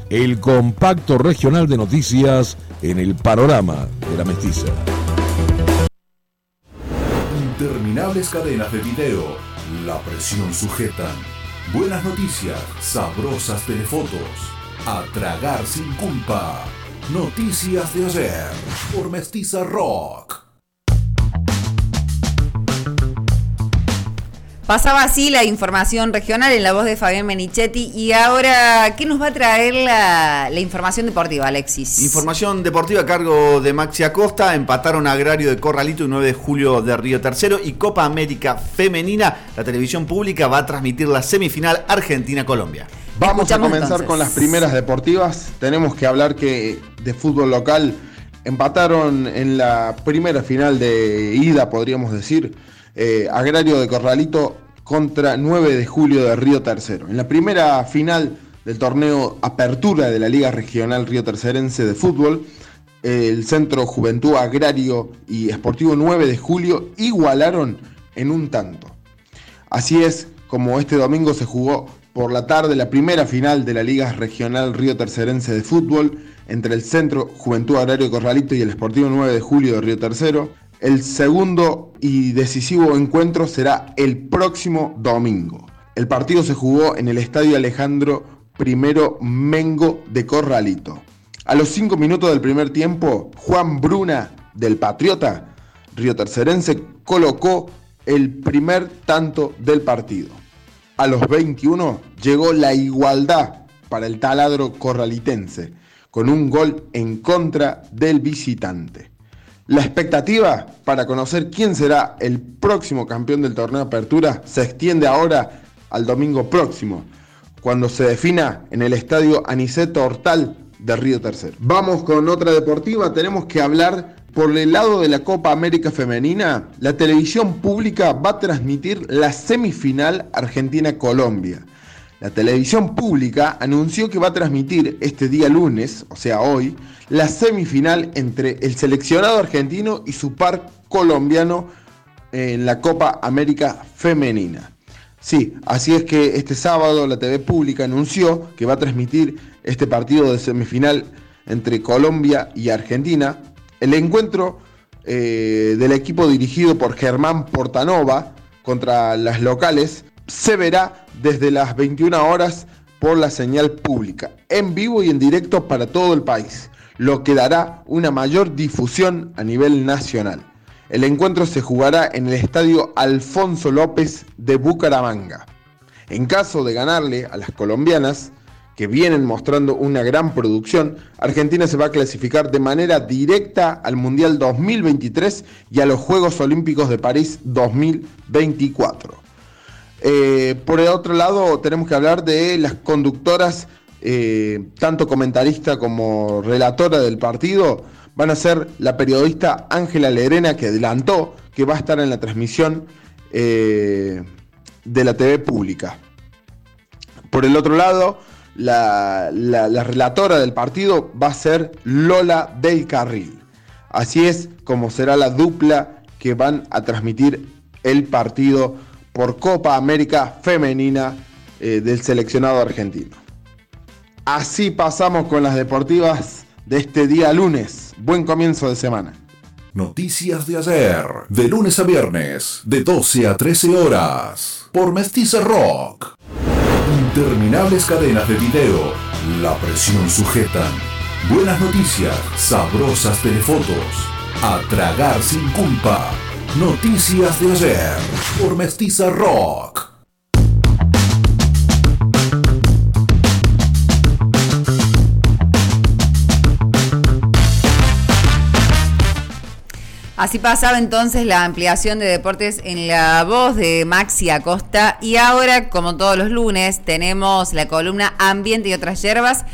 El compacto regional de noticias en el panorama de la mestiza. Interminables cadenas de video, la presión sujetan. Buenas noticias, sabrosas telefotos. A tragar sin culpa. Noticias de ayer por Mestiza Rock. Pasaba así la información regional en la voz de Fabián Menichetti y ahora, ¿qué nos va a traer la, la, información deportiva, Alexis? Información deportiva a cargo de Maxi Acosta, empataron Agrario de Corralito y 9 de julio de Río Tercero y Copa América Femenina, la televisión pública va a transmitir la semifinal Argentina-Colombia. Vamos a comenzar entonces. con las primeras deportivas, tenemos que hablar que de fútbol local empataron en la primera final de ida, podríamos decir, eh, Agrario de Corralito contra 9 de julio de Río Tercero. En la primera final del torneo Apertura de la Liga Regional Río Tercerense de Fútbol, el Centro Juventud Agrario y Esportivo 9 de julio igualaron en un tanto. Así es como este domingo se jugó por la tarde la primera final de la Liga Regional Río Tercerense de Fútbol entre el Centro Juventud Agrario Corralito y el Esportivo 9 de julio de Río Tercero. El segundo y decisivo encuentro será el próximo domingo. El partido se jugó en el Estadio Alejandro I Mengo de Corralito. A los 5 minutos del primer tiempo, Juan Bruna del Patriota, Río Tercerense, colocó el primer tanto del partido. A los 21 llegó la igualdad para el taladro corralitense, con un gol en contra del visitante. La expectativa para conocer quién será el próximo campeón del torneo apertura se extiende ahora al domingo próximo, cuando se defina en el estadio Aniceto Hortal de Río Tercero. Vamos con otra deportiva, tenemos que hablar por el lado de la Copa América Femenina, la televisión pública va a transmitir la semifinal Argentina-Colombia. La televisión pública anunció que va a transmitir este día lunes, o sea hoy, la semifinal entre el seleccionado argentino y su par colombiano en la Copa América Femenina. Sí, así es que este sábado la TV pública anunció que va a transmitir este partido de semifinal entre Colombia y Argentina. El encuentro eh, del equipo dirigido por Germán Portanova contra las locales se verá desde las 21 horas por la señal pública, en vivo y en directo para todo el país, lo que dará una mayor difusión a nivel nacional. El encuentro se jugará en el estadio Alfonso López de Bucaramanga. En caso de ganarle a las colombianas, que vienen mostrando una gran producción, Argentina se va a clasificar de manera directa al Mundial 2023 y a los Juegos Olímpicos de París 2024. Eh, por el otro lado, tenemos que hablar de las conductoras, eh, tanto comentarista como relatora del partido, van a ser la periodista Ángela Lerena, que adelantó que va a estar en la transmisión eh, de la TV pública. Por el otro lado, la, la relatora del partido va a ser Lola del Carril. Así es como será la dupla que van a transmitir el partido por Copa América Femenina eh, del seleccionado argentino. Así pasamos con las deportivas de este día lunes. Buen comienzo de semana. Noticias de ayer, de lunes a viernes, de 12 a 13 horas, por Mestiza Rock. Interminables cadenas de video, la presión sujetan. Buenas noticias, sabrosas telefotos, a tragar sin culpa. Noticias de ayer, por Mestiza Rock. Así pasaba entonces la ampliación de deportes en la voz de Maxi Acosta y ahora, como todos los lunes, tenemos la columna Ambiente y otras hierbas.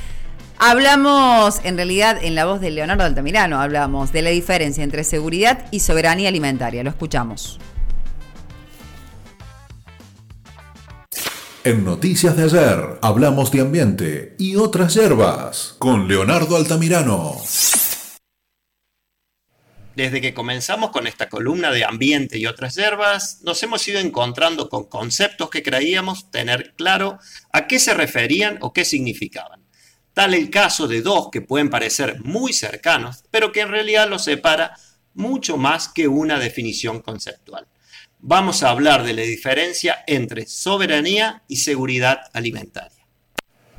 Hablamos, en realidad, en la voz de Leonardo Altamirano, hablamos de la diferencia entre seguridad y soberanía alimentaria. Lo escuchamos. En Noticias de ayer hablamos de ambiente y otras hierbas con Leonardo Altamirano. Desde que comenzamos con esta columna de ambiente y otras hierbas, nos hemos ido encontrando con conceptos que creíamos tener claro a qué se referían o qué significaban. Tal el caso de dos que pueden parecer muy cercanos, pero que en realidad los separa mucho más que una definición conceptual. Vamos a hablar de la diferencia entre soberanía y seguridad alimentaria.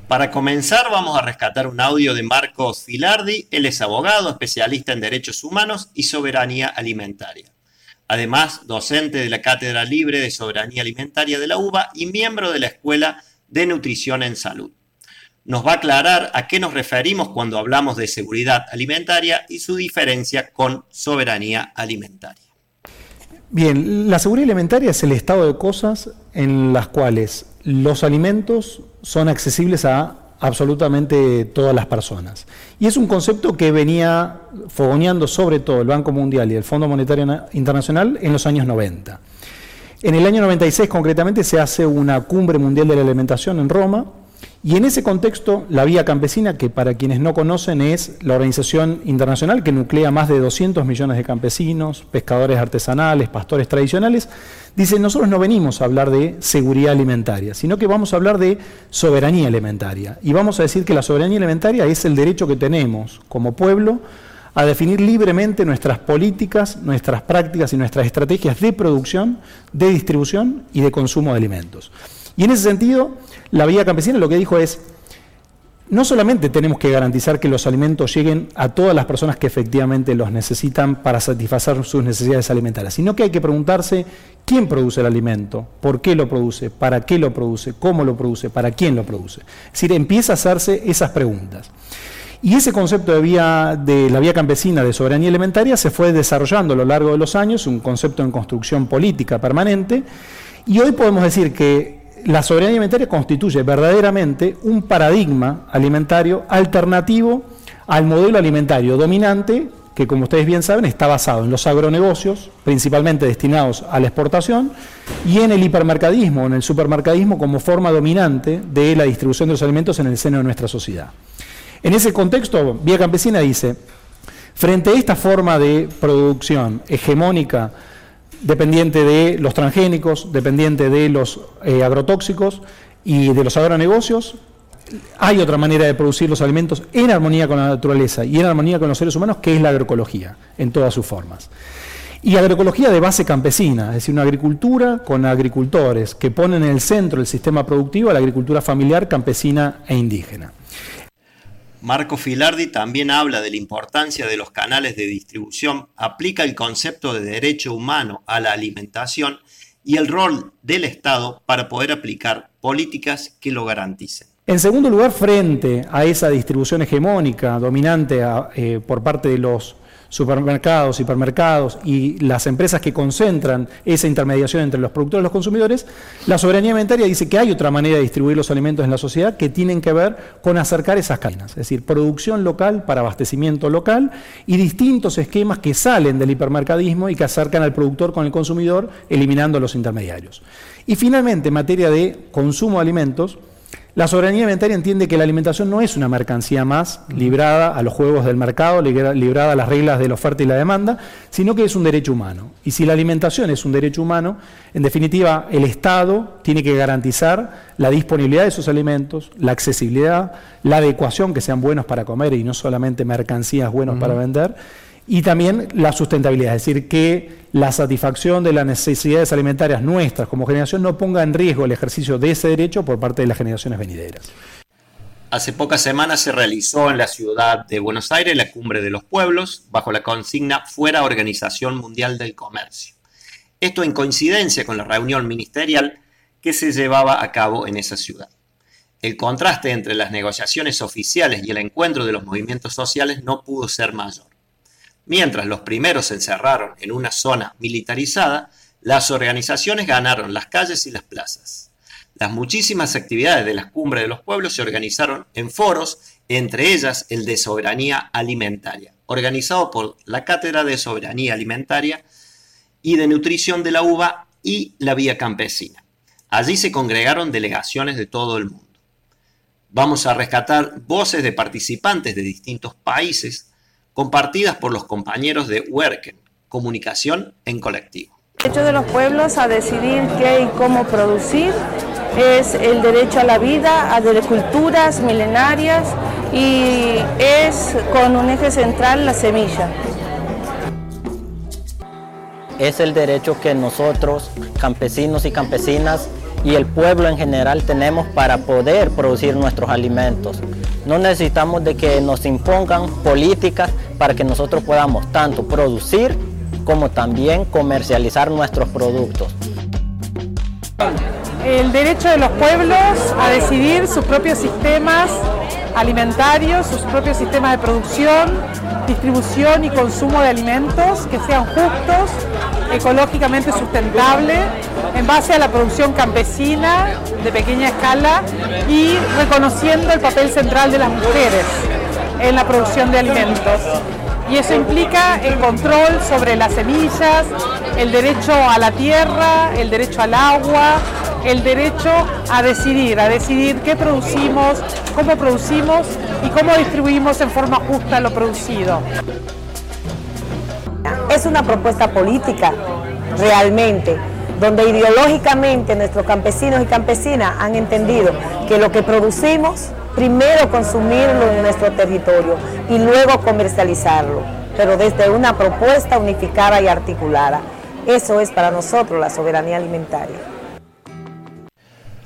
Para comenzar, vamos a rescatar un audio de Marcos Filardi. Él es abogado, especialista en derechos humanos y soberanía alimentaria. Además, docente de la Cátedra Libre de Soberanía Alimentaria de la UBA y miembro de la Escuela de Nutrición en Salud. Nos va a aclarar a qué nos referimos cuando hablamos de seguridad alimentaria y su diferencia con soberanía alimentaria. Bien, la seguridad alimentaria es el estado de cosas en las cuales los alimentos son accesibles a absolutamente todas las personas. Y es un concepto que venía fogoneando sobre todo el Banco Mundial y el Fondo Monetario Internacional en los años 90. En el año 96 concretamente se hace una cumbre mundial de la alimentación en Roma, y en ese contexto, la Vía Campesina, que para quienes no conocen es la organización internacional que nuclea más de 200 millones de campesinos, pescadores artesanales, pastores tradicionales, dice, nosotros no venimos a hablar de seguridad alimentaria, sino que vamos a hablar de soberanía alimentaria. Y vamos a decir que la soberanía alimentaria es el derecho que tenemos como pueblo a definir libremente nuestras políticas, nuestras prácticas y nuestras estrategias de producción, de distribución y de consumo de alimentos. Y en ese sentido, la Vía Campesina lo que dijo es, no solamente tenemos que garantizar que los alimentos lleguen a todas las personas que efectivamente los necesitan para satisfacer sus necesidades alimentarias, sino que hay que preguntarse quién produce el alimento, por qué lo produce, para qué lo produce, cómo lo produce, para quién lo produce. Es decir, empieza a hacerse esas preguntas. Y ese concepto de, vía, de la vía campesina de soberanía alimentaria se fue desarrollando a lo largo de los años, un concepto en construcción política permanente, y hoy podemos decir que la soberanía alimentaria constituye verdaderamente un paradigma alimentario alternativo al modelo alimentario dominante que como ustedes bien saben está basado en los agronegocios, principalmente destinados a la exportación, y en el hipermercadismo, en el supermercadismo como forma dominante de la distribución de los alimentos en el seno de nuestra sociedad. En ese contexto, Vía Campesina dice, frente a esta forma de producción hegemónica dependiente de los transgénicos, dependiente de los eh, agrotóxicos y de los agronegocios. Hay otra manera de producir los alimentos en armonía con la naturaleza y en armonía con los seres humanos, que es la agroecología, en todas sus formas. Y agroecología de base campesina, es decir, una agricultura con agricultores que ponen en el centro del sistema productivo a la agricultura familiar, campesina e indígena. Marco Filardi también habla de la importancia de los canales de distribución, aplica el concepto de derecho humano a la alimentación y el rol del Estado para poder aplicar políticas que lo garanticen. En segundo lugar, frente a esa distribución hegemónica dominante eh, por parte de los supermercados, hipermercados y las empresas que concentran esa intermediación entre los productores y los consumidores, la soberanía alimentaria dice que hay otra manera de distribuir los alimentos en la sociedad que tienen que ver con acercar esas cadenas, es decir, producción local para abastecimiento local y distintos esquemas que salen del hipermercadismo y que acercan al productor con el consumidor, eliminando los intermediarios. Y finalmente, en materia de consumo de alimentos, la soberanía alimentaria entiende que la alimentación no es una mercancía más librada a los juegos del mercado, librada a las reglas de la oferta y la demanda, sino que es un derecho humano. Y si la alimentación es un derecho humano, en definitiva, el Estado tiene que garantizar la disponibilidad de esos alimentos, la accesibilidad, la adecuación, que sean buenos para comer y no solamente mercancías buenos para vender, y también la sustentabilidad, es decir, que la satisfacción de las necesidades alimentarias nuestras como generación no ponga en riesgo el ejercicio de ese derecho por parte de las generaciones venideras. Hace pocas semanas se realizó en la ciudad de Buenos Aires la Cumbre de los Pueblos bajo la consigna Fuera Organización Mundial del Comercio. Esto en coincidencia con la reunión ministerial que se llevaba a cabo en esa ciudad. El contraste entre las negociaciones oficiales y el encuentro de los movimientos sociales no pudo ser mayor. Mientras los primeros se encerraron en una zona militarizada, las organizaciones ganaron las calles y las plazas. Las muchísimas actividades de las cumbres de los pueblos se organizaron en foros, entre ellas el de soberanía alimentaria, organizado por la Cátedra de Soberanía Alimentaria y de Nutrición de la Uva y la Vía Campesina. Allí se congregaron delegaciones de todo el mundo. Vamos a rescatar voces de participantes de distintos países compartidas por los compañeros de Werken, Comunicación en Colectivo. El derecho de los pueblos a decidir qué y cómo producir es el derecho a la vida, a de culturas milenarias y es con un eje central la semilla. Es el derecho que nosotros, campesinos y campesinas, y el pueblo en general tenemos para poder producir nuestros alimentos. No necesitamos de que nos impongan políticas para que nosotros podamos tanto producir como también comercializar nuestros productos. El derecho de los pueblos a decidir sus propios sistemas alimentarios, sus propios sistemas de producción, distribución y consumo de alimentos que sean justos, ecológicamente sustentables, en base a la producción campesina de pequeña escala y reconociendo el papel central de las mujeres en la producción de alimentos. Y eso implica el control sobre las semillas, el derecho a la tierra, el derecho al agua, el derecho a decidir, a decidir qué producimos, cómo producimos y cómo distribuimos en forma justa lo producido. Es una propuesta política, realmente, donde ideológicamente nuestros campesinos y campesinas han entendido que lo que producimos primero consumirlo en nuestro territorio y luego comercializarlo, pero desde una propuesta unificada y articulada. Eso es para nosotros la soberanía alimentaria.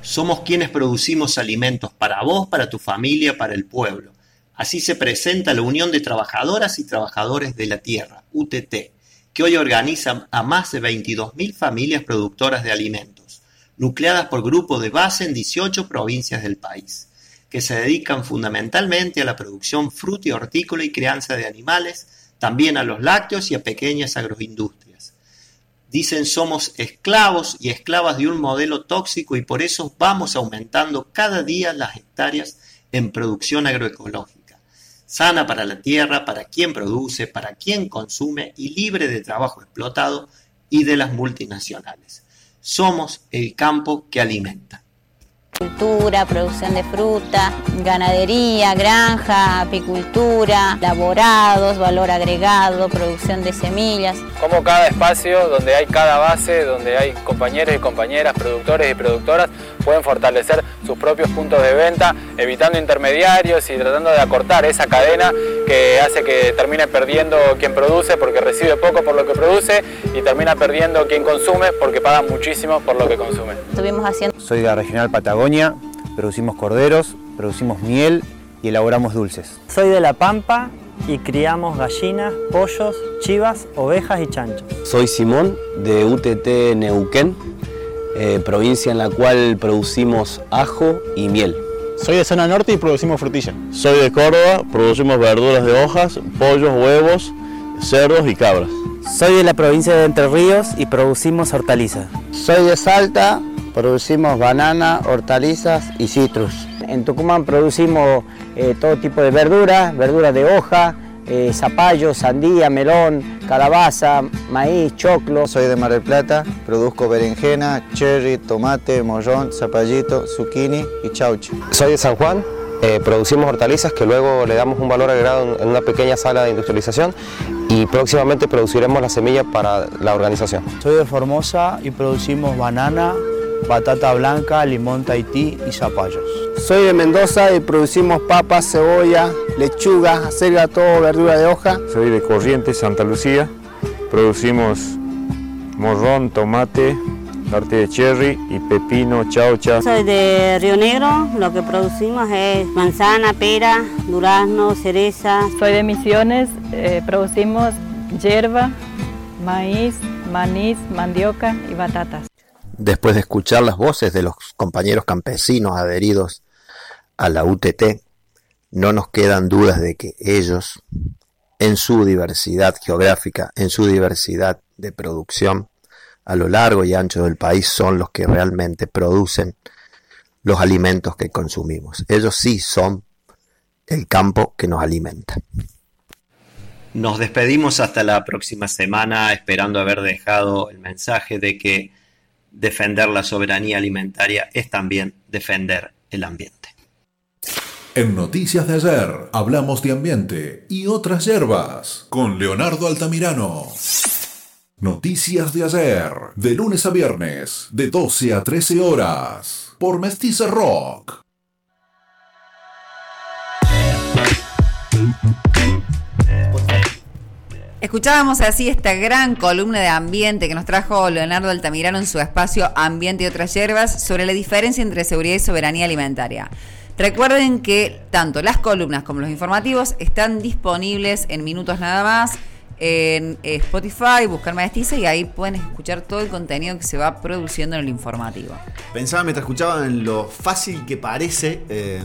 Somos quienes producimos alimentos para vos, para tu familia, para el pueblo. Así se presenta la Unión de Trabajadoras y Trabajadores de la Tierra, UTT, que hoy organiza a más de 22.000 familias productoras de alimentos, nucleadas por grupos de base en 18 provincias del país que se dedican fundamentalmente a la producción fruta y hortícola y crianza de animales, también a los lácteos y a pequeñas agroindustrias. Dicen somos esclavos y esclavas de un modelo tóxico y por eso vamos aumentando cada día las hectáreas en producción agroecológica, sana para la tierra, para quien produce, para quien consume y libre de trabajo explotado y de las multinacionales. Somos el campo que alimenta. Cultura, producción de fruta, ganadería, granja, apicultura, laborados, valor agregado, producción de semillas. Como cada espacio donde hay cada base, donde hay compañeros y compañeras, productores y productoras, pueden fortalecer sus propios puntos de venta, evitando intermediarios y tratando de acortar esa cadena que hace que termine perdiendo quien produce porque recibe poco por lo que produce y termina perdiendo quien consume porque paga muchísimo por lo que consume. Estuvimos haciendo... Soy de la Regional Patagonia, producimos corderos, producimos miel y elaboramos dulces. Soy de La Pampa y criamos gallinas, pollos, chivas, ovejas y chanchos. Soy Simón de UTT Neuquén eh, provincia en la cual producimos ajo y miel. Soy de zona norte y producimos frutilla. Soy de Córdoba, producimos verduras de hojas, pollos, huevos, cerdos y cabras. Soy de la provincia de Entre Ríos y producimos hortalizas. Soy de Salta, producimos banana, hortalizas y citrus. En Tucumán producimos eh, todo tipo de verduras, verduras de hoja, eh, zapallo, sandía, melón, calabaza, maíz, choclo. Soy de Mar del Plata, produzco berenjena, cherry, tomate, morrón, zapallito, zucchini y chauche. Soy de San Juan, eh, producimos hortalizas que luego le damos un valor agregado en, en una pequeña sala de industrialización y próximamente produciremos las semillas para la organización. Soy de Formosa y producimos banana, batata blanca, limón tahití y zapallos. Soy de Mendoza y producimos papas, cebolla, lechuga, acelga, todo verdura de hoja. Soy de Corrientes, Santa Lucía. Producimos morrón, tomate, arte de cherry y pepino, chaucha. Soy de Río Negro, lo que producimos es manzana, pera, durazno, cereza. Soy de Misiones, eh, producimos hierba, maíz, manís, mandioca y batatas. Después de escuchar las voces de los compañeros campesinos adheridos a la UTT, no nos quedan dudas de que ellos, en su diversidad geográfica, en su diversidad de producción, a lo largo y ancho del país, son los que realmente producen los alimentos que consumimos. Ellos sí son el campo que nos alimenta. Nos despedimos hasta la próxima semana esperando haber dejado el mensaje de que defender la soberanía alimentaria es también defender el ambiente. En Noticias de ayer hablamos de ambiente y otras hierbas con Leonardo Altamirano. Noticias de ayer, de lunes a viernes, de 12 a 13 horas, por Mestiza Rock. Escuchábamos así esta gran columna de ambiente que nos trajo Leonardo Altamirano en su espacio Ambiente y otras hierbas sobre la diferencia entre seguridad y soberanía alimentaria. Recuerden que tanto las columnas como los informativos están disponibles en minutos nada más en Spotify, buscar Mestiza y ahí pueden escuchar todo el contenido que se va produciendo en el informativo. Pensaba mientras escuchaba en lo fácil que parece eh,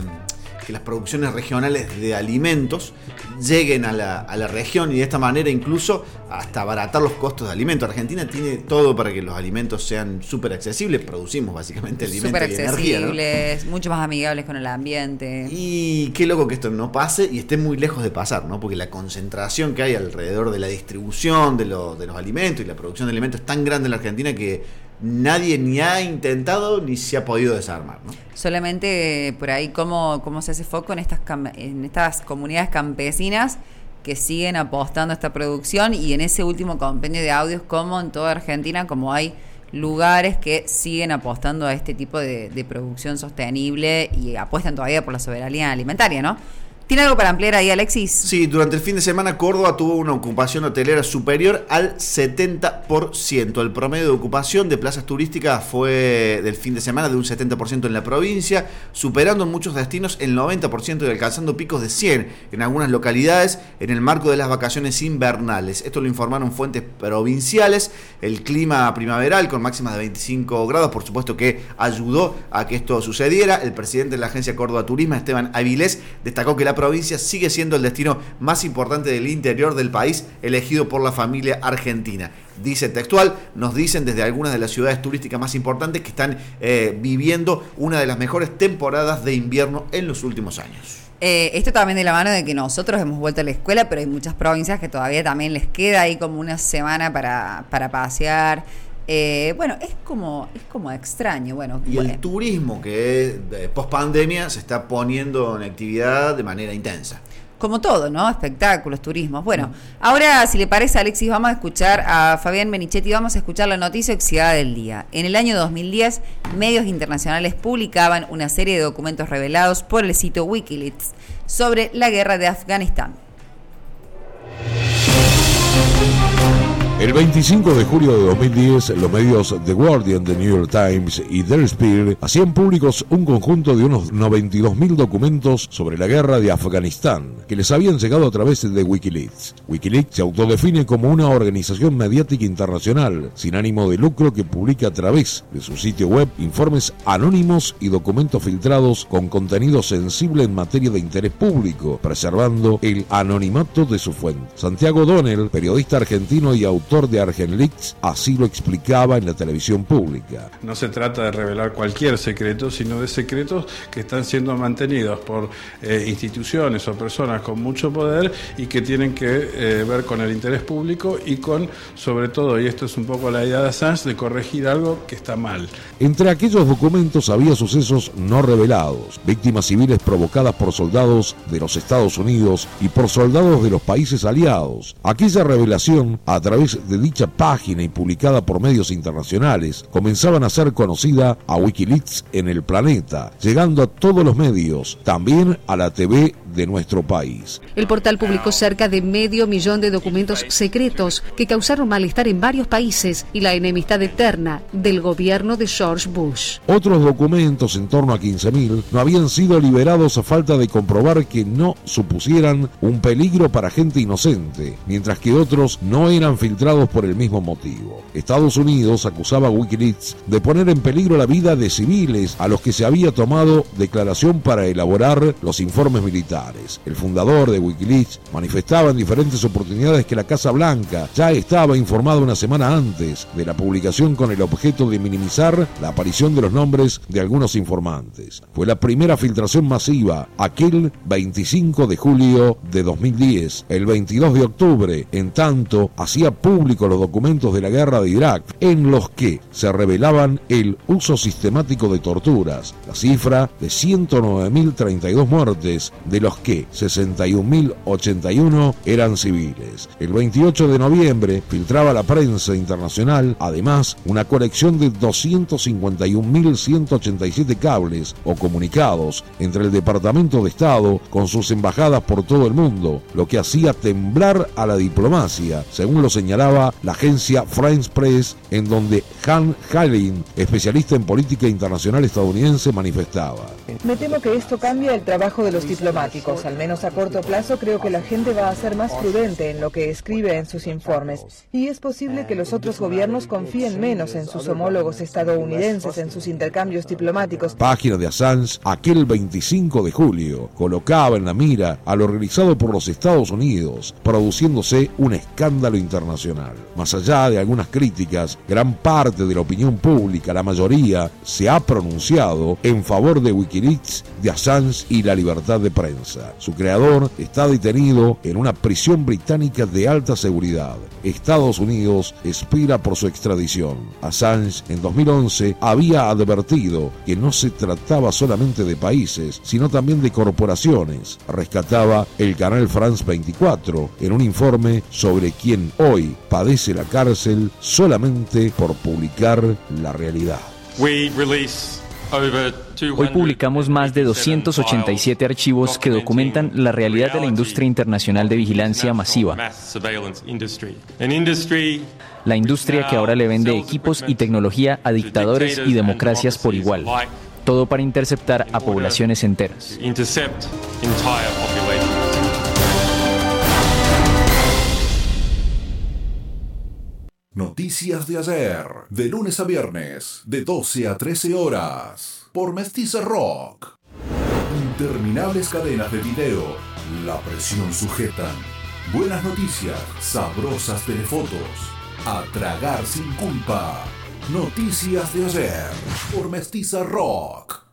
que las producciones regionales de alimentos lleguen a la, a la región y de esta manera incluso hasta abaratar los costos de alimentos. Argentina tiene todo para que los alimentos sean súper accesibles, producimos básicamente alimentos Súper y energía. ¿no? mucho más amigables con el ambiente. Y qué loco que esto no pase y esté muy lejos de pasar, ¿no? Porque la concentración que hay alrededor de la distribución de, lo- de los alimentos y la producción de alimentos es tan grande en la Argentina que nadie ni ha intentado ni se ha podido desarmar, ¿no? Solamente eh, por ahí cómo, se hace foco en estas, en estas comunidades campesinas que siguen apostando a esta producción y en ese último compendio de audios como en toda Argentina, como hay lugares que siguen apostando a este tipo de, de producción sostenible y apuestan todavía por la soberanía alimentaria, ¿no? ¿Tiene algo para ampliar ahí, Alexis? Sí, durante el fin de semana Córdoba tuvo una ocupación hotelera superior al 70%. El promedio de ocupación de plazas turísticas fue del fin de semana de un 70% en la provincia, superando en muchos destinos el 90% y alcanzando picos de 100 en algunas localidades en el marco de las vacaciones invernales. Esto lo informaron fuentes provinciales. El clima primaveral con máximas de 25 grados, por supuesto que ayudó a que esto sucediera. El presidente de la agencia Córdoba Turismo, Esteban Avilés, destacó que la provincia sigue siendo el destino más importante del interior del país elegido por la familia argentina. Dice textual, nos dicen desde algunas de las ciudades turísticas más importantes que están eh, viviendo una de las mejores temporadas de invierno en los últimos años. Eh, esto también de la mano de que nosotros hemos vuelto a la escuela, pero hay muchas provincias que todavía también les queda ahí como una semana para, para pasear. Eh, bueno, es como, es como extraño. Bueno, Y bueno. el turismo que post pandemia se está poniendo en actividad de manera intensa. Como todo, ¿no? Espectáculos, turismos. Bueno, ahora, si le parece, Alexis, vamos a escuchar a Fabián Benichetti, vamos a escuchar la noticia oxidada del día. En el año 2010, medios internacionales publicaban una serie de documentos revelados por el sitio Wikileaks sobre la guerra de Afganistán. El 25 de julio de 2010, los medios The Guardian, The New York Times y Der Spiegel hacían públicos un conjunto de unos 92.000 documentos sobre la guerra de Afganistán, que les habían llegado a través de Wikileaks. Wikileaks se autodefine como una organización mediática internacional sin ánimo de lucro que publica a través de su sitio web informes anónimos y documentos filtrados con contenido sensible en materia de interés público, preservando el anonimato de su fuente. Santiago Donnell, periodista argentino y autor de Argenleaks, así lo explicaba en la televisión pública. No se trata de revelar cualquier secreto, sino de secretos que están siendo mantenidos por eh, instituciones o personas con mucho poder y que tienen que eh, ver con el interés público y con, sobre todo, y esto es un poco la idea de Assange, de corregir algo que está mal. Entre aquellos documentos había sucesos no revelados, víctimas civiles provocadas por soldados de los Estados Unidos y por soldados de los países aliados. Aquella revelación, a través de dicha página y publicada por medios internacionales, comenzaban a ser conocida a Wikileaks en el planeta, llegando a todos los medios, también a la TV de nuestro país. El portal publicó cerca de medio millón de documentos secretos que causaron malestar en varios países y la enemistad eterna del gobierno de George Bush. Otros documentos, en torno a 15.000, no habían sido liberados a falta de comprobar que no supusieran un peligro para gente inocente, mientras que otros no eran filtrados por el mismo motivo. Estados Unidos acusaba a Wikileaks de poner en peligro la vida de civiles a los que se había tomado declaración para elaborar los informes militares. El fundador de Wikileaks manifestaba en diferentes oportunidades que la Casa Blanca ya estaba informada una semana antes de la publicación con el objeto de minimizar la aparición de los nombres de algunos informantes. Fue la primera filtración masiva aquel 25 de julio de 2010. El 22 de octubre, en tanto, hacía público los documentos de la guerra de Irak en los que se revelaban el uso sistemático de torturas, la cifra de 109.032 muertes, de los que 61.081 eran civiles. El 28 de noviembre filtraba la prensa internacional, además, una colección de 251.187 cables o comunicados entre el Departamento de Estado con sus embajadas por todo el mundo, lo que hacía temblar a la diplomacia, según lo la agencia France Press, en donde Han Halin, especialista en política internacional estadounidense, manifestaba. Me temo que esto cambia el trabajo de los diplomáticos. Al menos a corto plazo creo que la gente va a ser más prudente en lo que escribe en sus informes. Y es posible que los otros gobiernos confíen menos en sus homólogos estadounidenses en sus intercambios diplomáticos. Página de Assange, aquel 25 de julio, colocaba en la mira a lo realizado por los Estados Unidos, produciéndose un escándalo internacional. Más allá de algunas críticas, gran parte de la opinión pública, la mayoría, se ha pronunciado en favor de Wikileaks, de Assange y la libertad de prensa. Su creador está detenido en una prisión británica de alta seguridad. Estados Unidos espera por su extradición. Assange en 2011 había advertido que no se trataba solamente de países, sino también de corporaciones. Rescataba el canal France 24 en un informe sobre quien hoy padece la cárcel solamente por publicar la realidad. Hoy publicamos más de 287 archivos que documentan la realidad de la industria internacional de vigilancia masiva. La industria que ahora le vende equipos y tecnología a dictadores y democracias por igual. Todo para interceptar a poblaciones enteras. Noticias de ayer, de lunes a viernes, de 12 a 13 horas, por Mestiza Rock. Interminables cadenas de video, la presión sujetan. Buenas noticias, sabrosas telefotos, a tragar sin culpa. Noticias de ayer, por Mestiza Rock.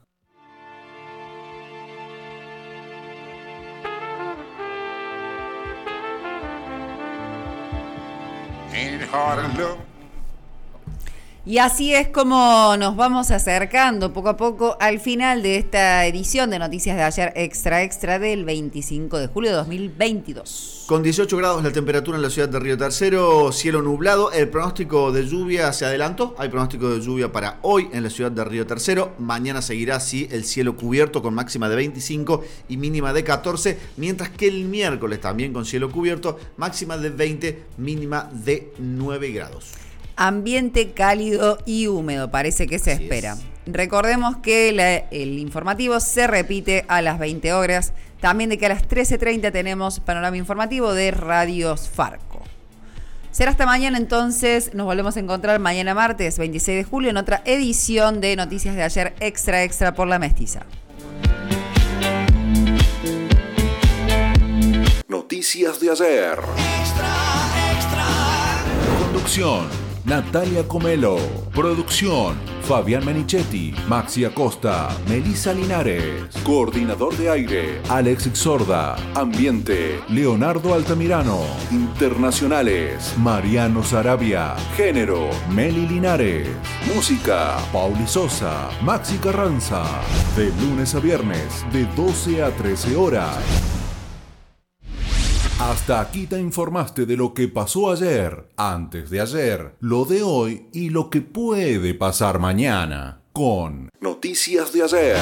Y así es como nos vamos acercando poco a poco al final de esta edición de Noticias de ayer Extra Extra del 25 de julio de 2022. Con 18 grados la temperatura en la ciudad de Río Tercero, cielo nublado, el pronóstico de lluvia se adelantó, hay pronóstico de lluvia para hoy en la ciudad de Río Tercero, mañana seguirá así el cielo cubierto con máxima de 25 y mínima de 14, mientras que el miércoles también con cielo cubierto, máxima de 20, mínima de 9 grados. Ambiente cálido y húmedo, parece que se espera. Recordemos que la- el informativo se repite a las 20 horas. También de que a las 13.30 tenemos panorama informativo de Radios Farco. Será hasta mañana entonces, nos volvemos a encontrar mañana martes 26 de julio en otra edición de Noticias de ayer Extra Extra por la Mestiza. Noticias de ayer. Conducción. Natalia Comelo. Producción. Fabián Menichetti. Maxi Acosta. Melisa Linares. Coordinador de aire. Alex Sorda. Ambiente. Leonardo Altamirano. Internacionales. Mariano Sarabia. Género. Meli Linares. Música. Pauli Sosa. Maxi Carranza. De lunes a viernes. De 12 a 13 horas. Hasta aquí te informaste de lo que pasó ayer, antes de ayer, lo de hoy y lo que puede pasar mañana con Noticias de ayer.